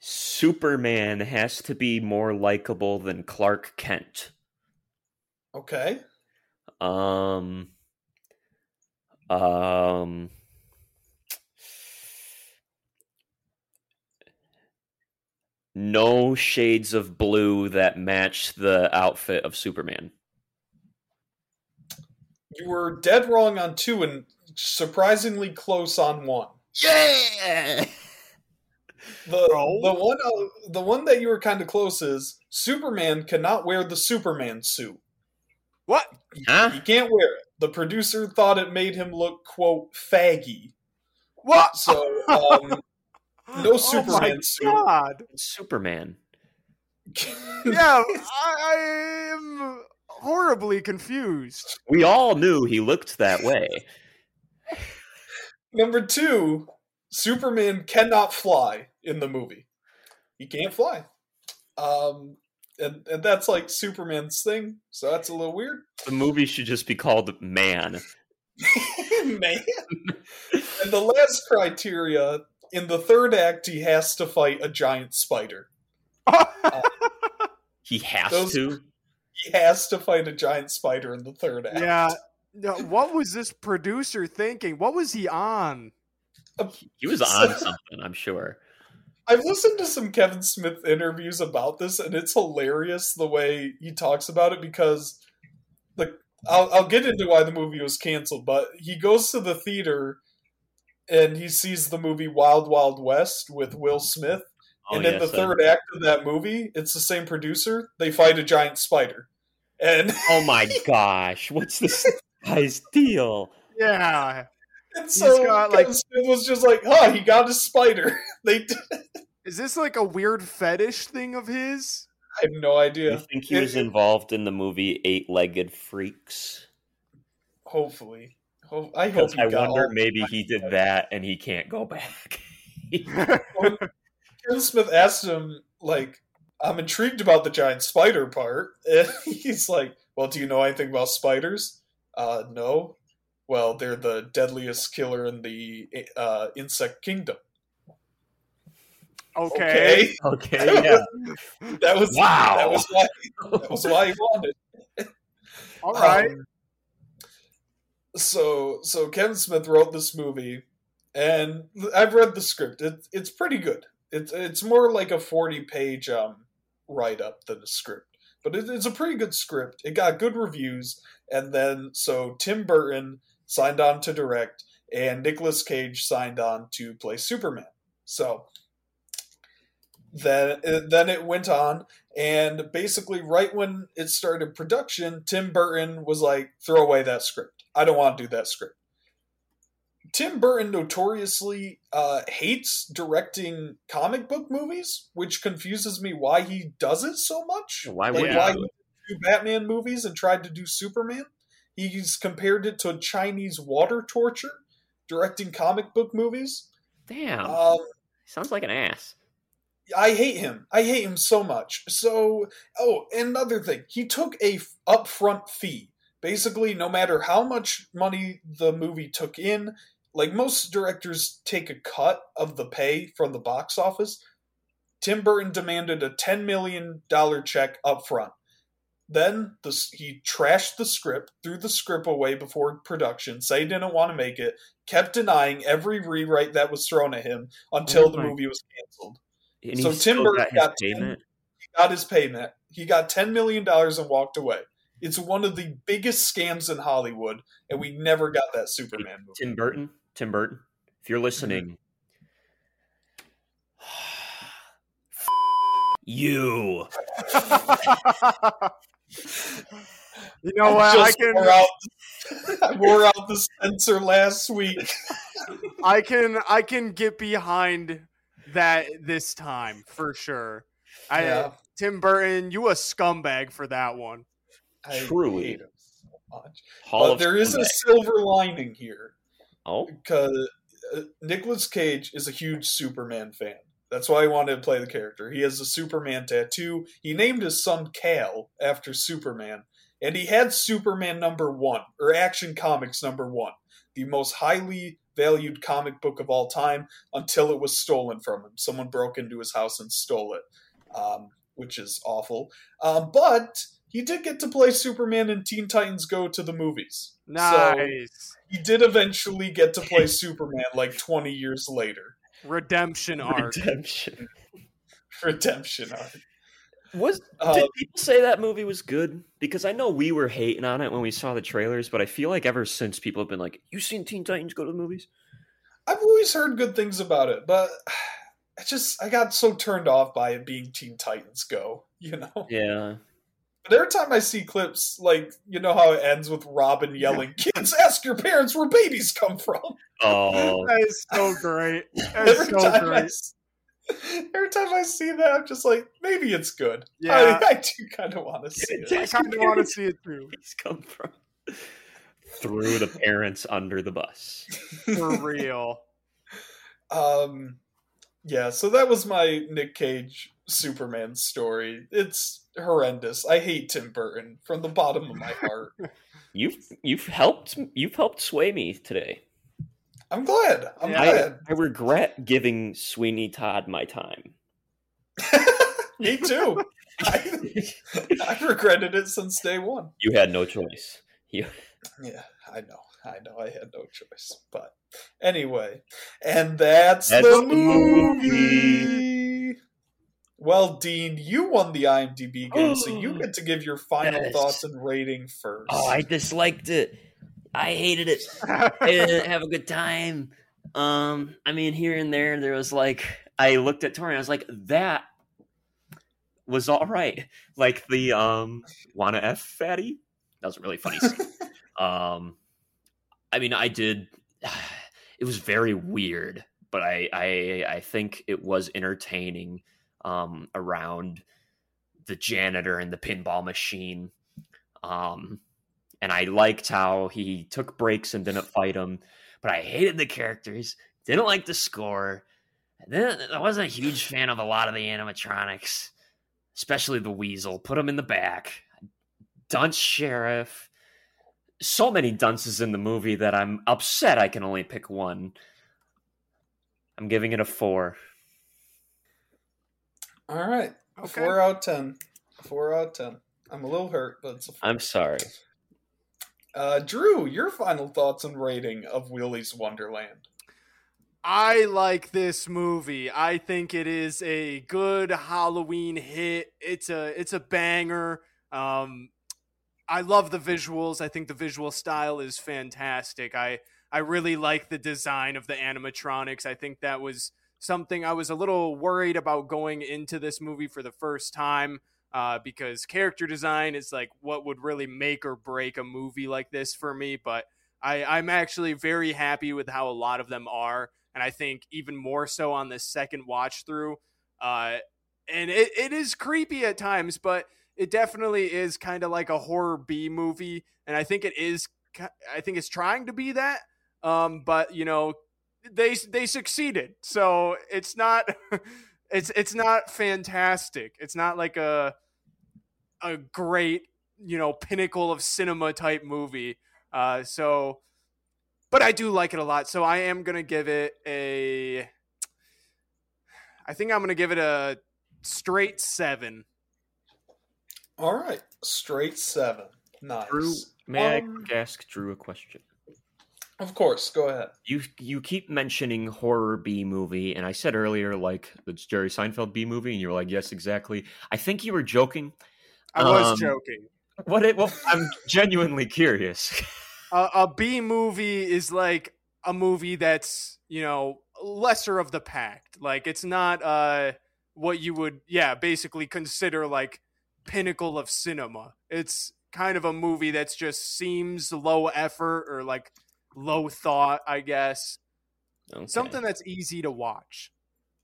Superman has to be more likable than Clark Kent. Okay. Um, um. No shades of blue that match the outfit of Superman. You were dead wrong on two and surprisingly close on one. Yeah. The Bro. the one uh, the one that you were kind of close is Superman cannot wear the Superman suit. What? Huh? He can't wear it. The producer thought it made him look quote faggy. What? So um, no [laughs] Oh Superman my suit. God. Superman. [laughs] Yeah, I, I am horribly confused. We all knew he looked that way. [laughs] Number two, Superman cannot fly in the movie. He can't fly. Um, and, and that's like Superman's thing, so that's a little weird. The movie should just be called Man. [laughs] Man. and the last criteria in the third act, he has to fight a giant spider. [laughs] He has Those- to. He has to fight a giant spider in the third act. yeah. No, what was this producer thinking? What was he on? Um, he was on something, I'm sure. I've listened to some Kevin Smith interviews about this, and it's hilarious the way he talks about it because the I'll, I'll get into why the movie was canceled, but he goes to the theater and he sees the movie Wild Wild West with Will Smith, Oh, and in yes, the I- third act of that movie, it's the same producer. They fight a giant spider, and, Oh my gosh, what's this guy's deal? [laughs] Yeah. And He's so got, like- Smith was just like, "Huh, he got a spider." [laughs] they, did- Is this like a weird fetish thing of his? I have no idea. you think he was involved in the movie Eight Legged Freaks? Hopefully, Ho- I hope. I wonder maybe he did that and he can't go back. [laughs] Kevin Smith asked him, like, I'm intrigued about the giant spider part. [laughs] And he's like, Well, do you know anything about spiders? Uh, no. Well, they're the deadliest killer in the uh, insect kingdom. Okay. [laughs] okay, yeah. That was Wow. That was why. That was why he wanted. [laughs] All right. Um, so so Kevin Smith wrote this movie, and I've read the script. It, it's pretty good. It's it's more like a forty page um, write up than a script, but it, it's a pretty good script. It got good reviews, and then so Tim Burton signed on to direct, and Nicolas Cage signed on to play Superman. So then then it went on and basically, right when it started production, Tim Burton was like, throw away that script. I don't want to do that script. Tim Burton notoriously uh, hates directing comic book movies, which confuses me why he does it so much. Why like, would why he? he do Batman movies and tried to do Superman? He's compared it to Chinese water torture, directing comic book movies. Damn. Um, Sounds like an ass. I hate him. I hate him so much. So, oh, another thing, he took a f- upfront fee. Basically, no matter how much money the movie took in, like most directors take a cut of the pay from the box office. Tim Burton demanded a ten million dollar check up front. Then the, he trashed the script, threw the script away before production, said he didn't want to make it, kept denying every rewrite that was thrown at him until Oh the movie was canceled And So Tim Burton got his got payment. got his payment. He got ten million dollars and walked away. It's one of the biggest scams in Hollywood, and we never got that Superman movie. Tim Burton. Tim Burton. If you're listening, mm-hmm. [sighs] you. [laughs] [laughs] you know what? I just can wore out, [laughs] I wore out the Spencer last week. I can I can get behind that this time for sure. I Yeah. Tim Burton, you a scumbag for that one. I Truly. so much. Hall But of there is a silver lining here. Oh, because uh, Nicolas Cage is a huge Superman fan. That's why he wanted to play the character. He has a Superman tattoo. He named his son Kal after Superman, and he had Superman number one or Action Comics number one, the most highly valued comic book of all time until it was stolen from him. Someone broke into his house and stole it, um, which is awful. Um, but he did get to play Superman in Teen Titans Go to the movies. So Nice. he did eventually get to play [laughs] Superman like 20 years later. Redemption arc. Redemption. [laughs] Redemption arc. Was Uh, did people say that movie was good? Because I know we were hating on it when we saw the trailers, but I feel like ever since people have been like, "You seen Teen Titans go to the movies?" I've always heard good things about it, but [sighs] I just I got so turned off by it being Teen Titans Go, [laughs] you know. Yeah. But every time I see clips, like you know how it ends with Robin yelling, "Kids, ask your parents where babies come from." [laughs] Oh, That is so great. [laughs] That is Every so time, I, great. every time I see that, I'm just like, maybe it's good. Yeah. I, I do kind of want to see it. I kind of want to see it too. babies come from threw the parents under the bus. For real. [laughs] Um, yeah. So that was my Nick Cage Superman story. It's horrendous. I hate Tim Burton from the bottom of my heart. [laughs] You've you've helped you've helped sway me today. I'm glad. I'm Yeah. I, glad. I regret giving Sweeney Todd my time. [laughs] Me too. I, I regretted it since day one. You had no choice. You, Yeah, I know. I know. I had no choice. But anyway, and that's, That's the the movie. Well, Dean, you won the IMDb game, so you [gasps] get to give your final Yes. thoughts and rating first. oh, I disliked it. I hated it. I didn't [laughs] have a good time. Um, I mean, here and there, there was like I looked at Tori, I was like, that was all right. Like the um, wanna f fatty. That was a really funny. scene. [laughs] um, I mean, I did. [sighs] It was very weird, but I I I think it was entertaining. Um, around the janitor and the pinball machine. Um, and I liked how he took breaks and didn't fight him, but I hated the characters, didn't like the score. Then I wasn't a huge fan of a lot of the animatronics, especially the weasel. Put him in the back. Dunce sheriff. So many dunces in the movie that I'm upset I can only pick one. I'm giving it a four. All right. Okay. Four out of ten. Four out of ten. I'm a little hurt, but it's a I'm sorry. Uh, Drew, your final thoughts and rating of Willy's Wonderland. I like this movie. I think it is a good Halloween hit. It's a it's a banger. Um I love the visuals. I think the visual style is fantastic. I I really like the design of the animatronics. I think that was something I was a little worried about going into this movie for the first time uh, because character design is like what would really make or break a movie like this for me. But I, I'm actually very happy with how a lot of them are, and I think even more so on this second watch through. Uh, and it, it is creepy at times, but it definitely is kind of like a horror B movie, and I think it is. I think it's trying to be that. Um, but you know, they they succeeded, so it's not. [laughs] It's it's not fantastic. It's not like a a great you know pinnacle of cinema type movie. Uh, so, but I do like it a lot. So I am gonna give it a. I think I'm gonna give it a straight seven. All right, straight seven. Nice. Drew, may Um, I ask Drew a question? Of course, go ahead. You you keep mentioning horror B movie, and I said earlier like it's Jerry Seinfeld B movie, and you were like, yes, exactly. I think you were joking. I was Um, joking. What? It, well, [laughs] I'm genuinely curious. A, a B movie is like a movie that's you know lesser of the pack. Like it's not uh what you would yeah basically consider like pinnacle of cinema. It's kind of a movie that's just seems low effort or like low thought, I guess. Okay. Something that's easy to watch.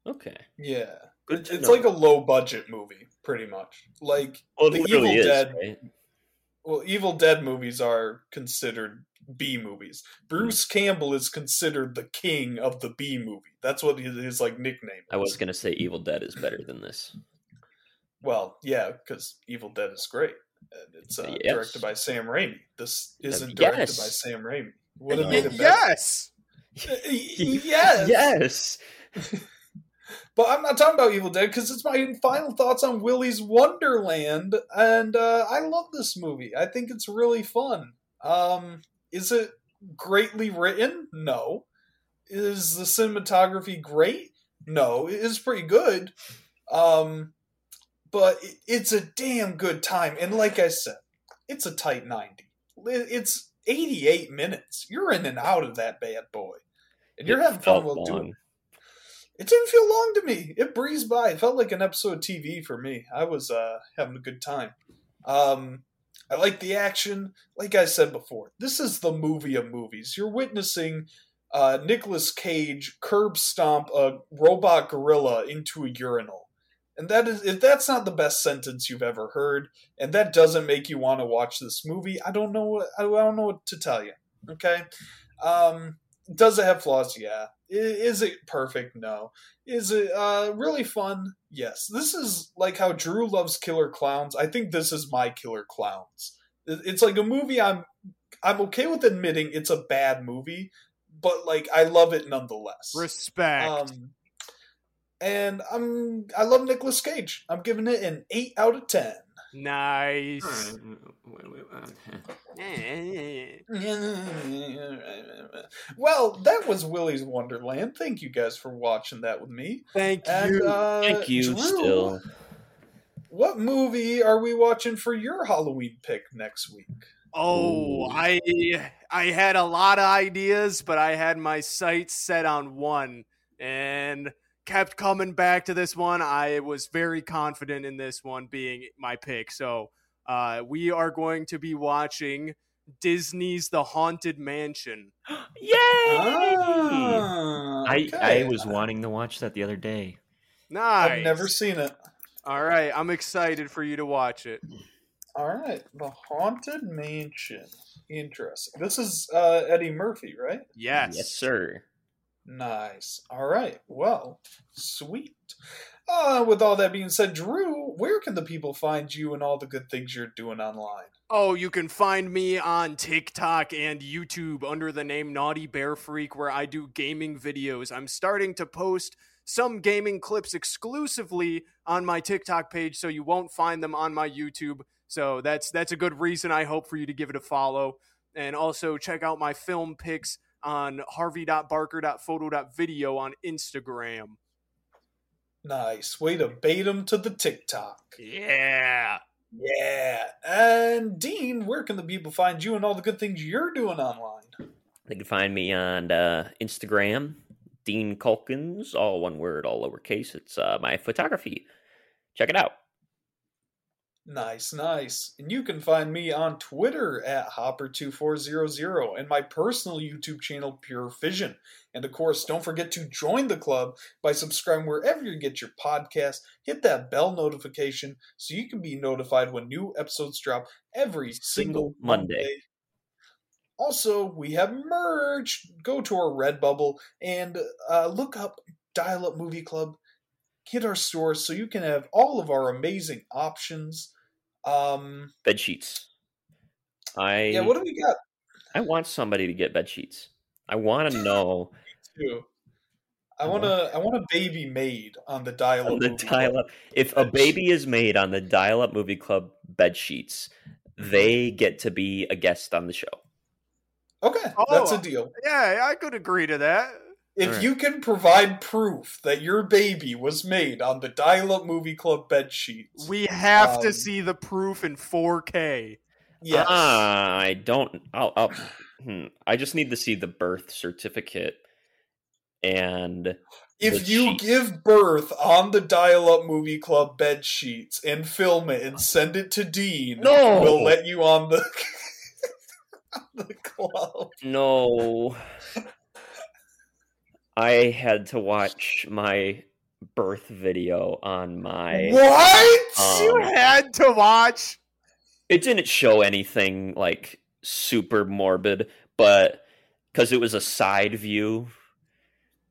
Okay. Yeah, Good it's know. like a low budget movie, pretty much. Like Well, the Evil is, Dead. right? Well, Evil Dead movies are considered B movies. Bruce Hmm. Campbell is considered the king of the B movie. That's what his, his like nickname. Is. I was gonna say Evil Dead is better than this. Well, yeah, because Evil Dead is great. And it's uh, Yes. directed by Sam Raimi. This isn't yes. directed by Sam Raimi. Would have Uh, made it better. yes. [laughs] yes. [laughs] Yes. [laughs] But I'm not talking about Evil Dead because it's my final thoughts on Willy's Wonderland, and uh, I love this movie. I think it's really fun. Um, is it greatly written? No. Is the cinematography great? No. It is pretty good. Um, but it's a damn good time. And like I said, it's a tight 90. It's 88 minutes. You're in and out of that bad boy. And you're It having fun while doing long. It didn't feel long to me. It breezed by. It felt like an episode of TV for me. I was uh, having a good time. Um, I like the action. Like I said before, this is the movie of movies. You're witnessing uh, Nicolas Cage curb stomp a robot gorilla into a urinal. And that is if that's not the best sentence you've ever heard, and that doesn't make you want to watch this movie, I don't know I don't know what to tell you. Okay? Um, does it have flaws? Yeah. I- Is it perfect? No. Is it uh, really fun? Yes. This is like how Drew loves Killer Klowns. I think this is my Killer Klowns. It's like a movie I'm I'm okay with admitting it's a bad movie, but like I love it nonetheless. Respect. Um, and I'm I love Nicolas Cage. I'm giving it an eight out of ten. nice. [laughs] [laughs] well, that was Willy's Wonderland. Thank you guys for watching that with me. Thank And you. uh, Thank you. Drew, Still, What movie are we watching for your Halloween pick next week? Oh, Ooh. I I had a lot of ideas, but I had my sights set on one and kept coming back to this one. I was very confident in this one being my pick. So, uh, we are going to be watching Disney's The Haunted Mansion. [gasps] yay! Ah, I I was wanting to watch that the other day. Nice. I've never seen it. All right, I'm excited for you to watch it. All right, The Haunted Mansion. Interesting. This is uh, Eddie Murphy, right? Yes. Yes, sir. Nice. All right. Well, sweet. Uh, with all that being said, Drew, where can the people find you and all the good things you're doing online? Oh, you can find me on TikTok and YouTube under the name Naughty Bear Freak, where I do gaming videos. I'm starting to post some gaming clips exclusively on my TikTok page, so you won't find them on my YouTube. So that's that's a good reason I hope for you to give it a follow. And also check out my film pics on harvey.barker.photo.video on Instagram. Nice. Way to bait him to the TikTok. Yeah. Yeah. And Dean, where can the people find you and all the good things you're doing online? They can find me on uh, Instagram, Dean Culkins, all one word, all lowercase. It's uh, my photography. Check it out. Nice, nice. And you can find me on Twitter at Hopper2400 and my personal YouTube channel, Pure Fission. And of course, don't forget to join the club by subscribing wherever you get your podcast. Hit that bell notification so you can be notified when new episodes drop every single Monday. Monday. Also, we have merch. Go to our Redbubble and uh, look up Dial Up Movie Club. Hit our store so you can have all of our amazing options. Um, Bed sheets. I yeah, what do we got? I want somebody to get bed sheets. I want to [laughs] know Too. I want to. I want a baby made on the dial on up. the dial up. If a Bed baby is made on the dial up movie club bed sheets, they get to be a guest on the show. Okay, Oh. that's a deal. Yeah, I could agree to that. If Alright. you can provide proof that your baby was made on the dial up movie club bed sheets, We have to Um, see the proof in 4K. yes, Ah, I don't. I'll, I'll, hmm, I just need to see the birth certificate and if you sheet. give birth on the dial up movie club bed sheets and film it and send it to Dean, No! we'll let you on the [laughs] on the club. no. [laughs] I had to watch my birth video on my. What? Um, you had to watch. It didn't show anything like super morbid, but because it was a side view.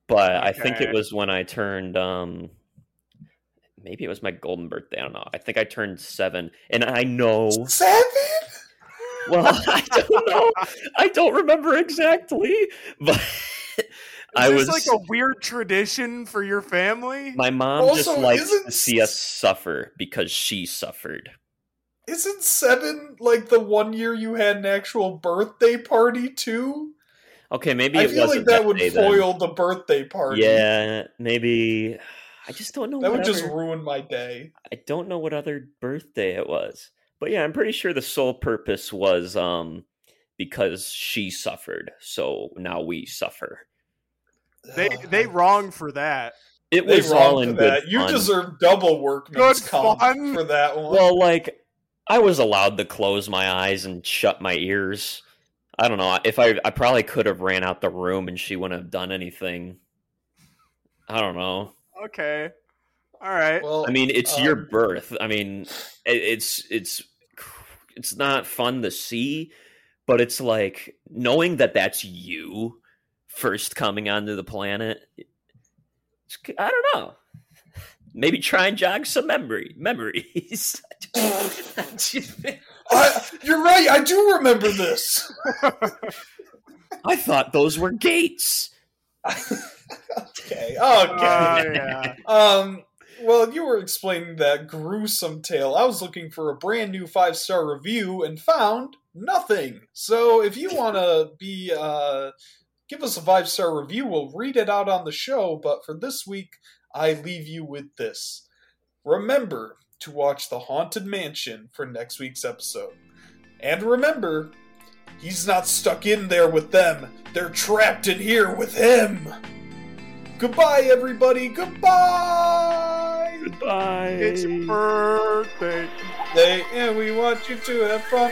But I think it was when I turned um maybe it was my golden birthday, I don't know. I think I turned 7 and I know Seven? well, [laughs] I don't know. I don't remember exactly, but I Is was like a weird tradition for your family? my mom just Also, likes isn't- to see us suffer because she suffered. Isn't seven like the one year you had an actual birthday party too? Okay, maybe I feel wasn't like that would day then. foil the birthday party. Yeah, maybe. I just don't know. That what would just ruin my day. I don't know what other birthday it was. But yeah, I'm pretty sure the sole purpose was um because she suffered, so now we suffer. They they wrong for that. It They was all wrong in for good that. You fun. deserve double workman's Good comp fun. for that one. Well, like I was allowed to close my eyes and shut my ears. I don't know if I I probably could have ran out the room and she wouldn't have done anything. I don't know. Okay. All right. Well, I mean, it's your um, birth. I mean, it, it's it's it's not fun to see, but it's like knowing that that's you first coming onto the planet. It's, I don't know. Maybe try and jog some memory memories. [laughs] I, you're right. I do remember this. I thought those were gates. okay. Okay. Oh, yeah. Um, well, you were explaining that gruesome tale. I was looking for a brand new five star review and found nothing. So if you want to be, uh, give us a five star review, we'll read it out on the show. But for this week, I leave you with this. Remember to watch The Haunted Mansion for next week's episode. And remember, he's not stuck in there with them, they're trapped in here with him. Goodbye, everybody. Goodbye. Goodbye. It's your birthday. They and we want you to have fun.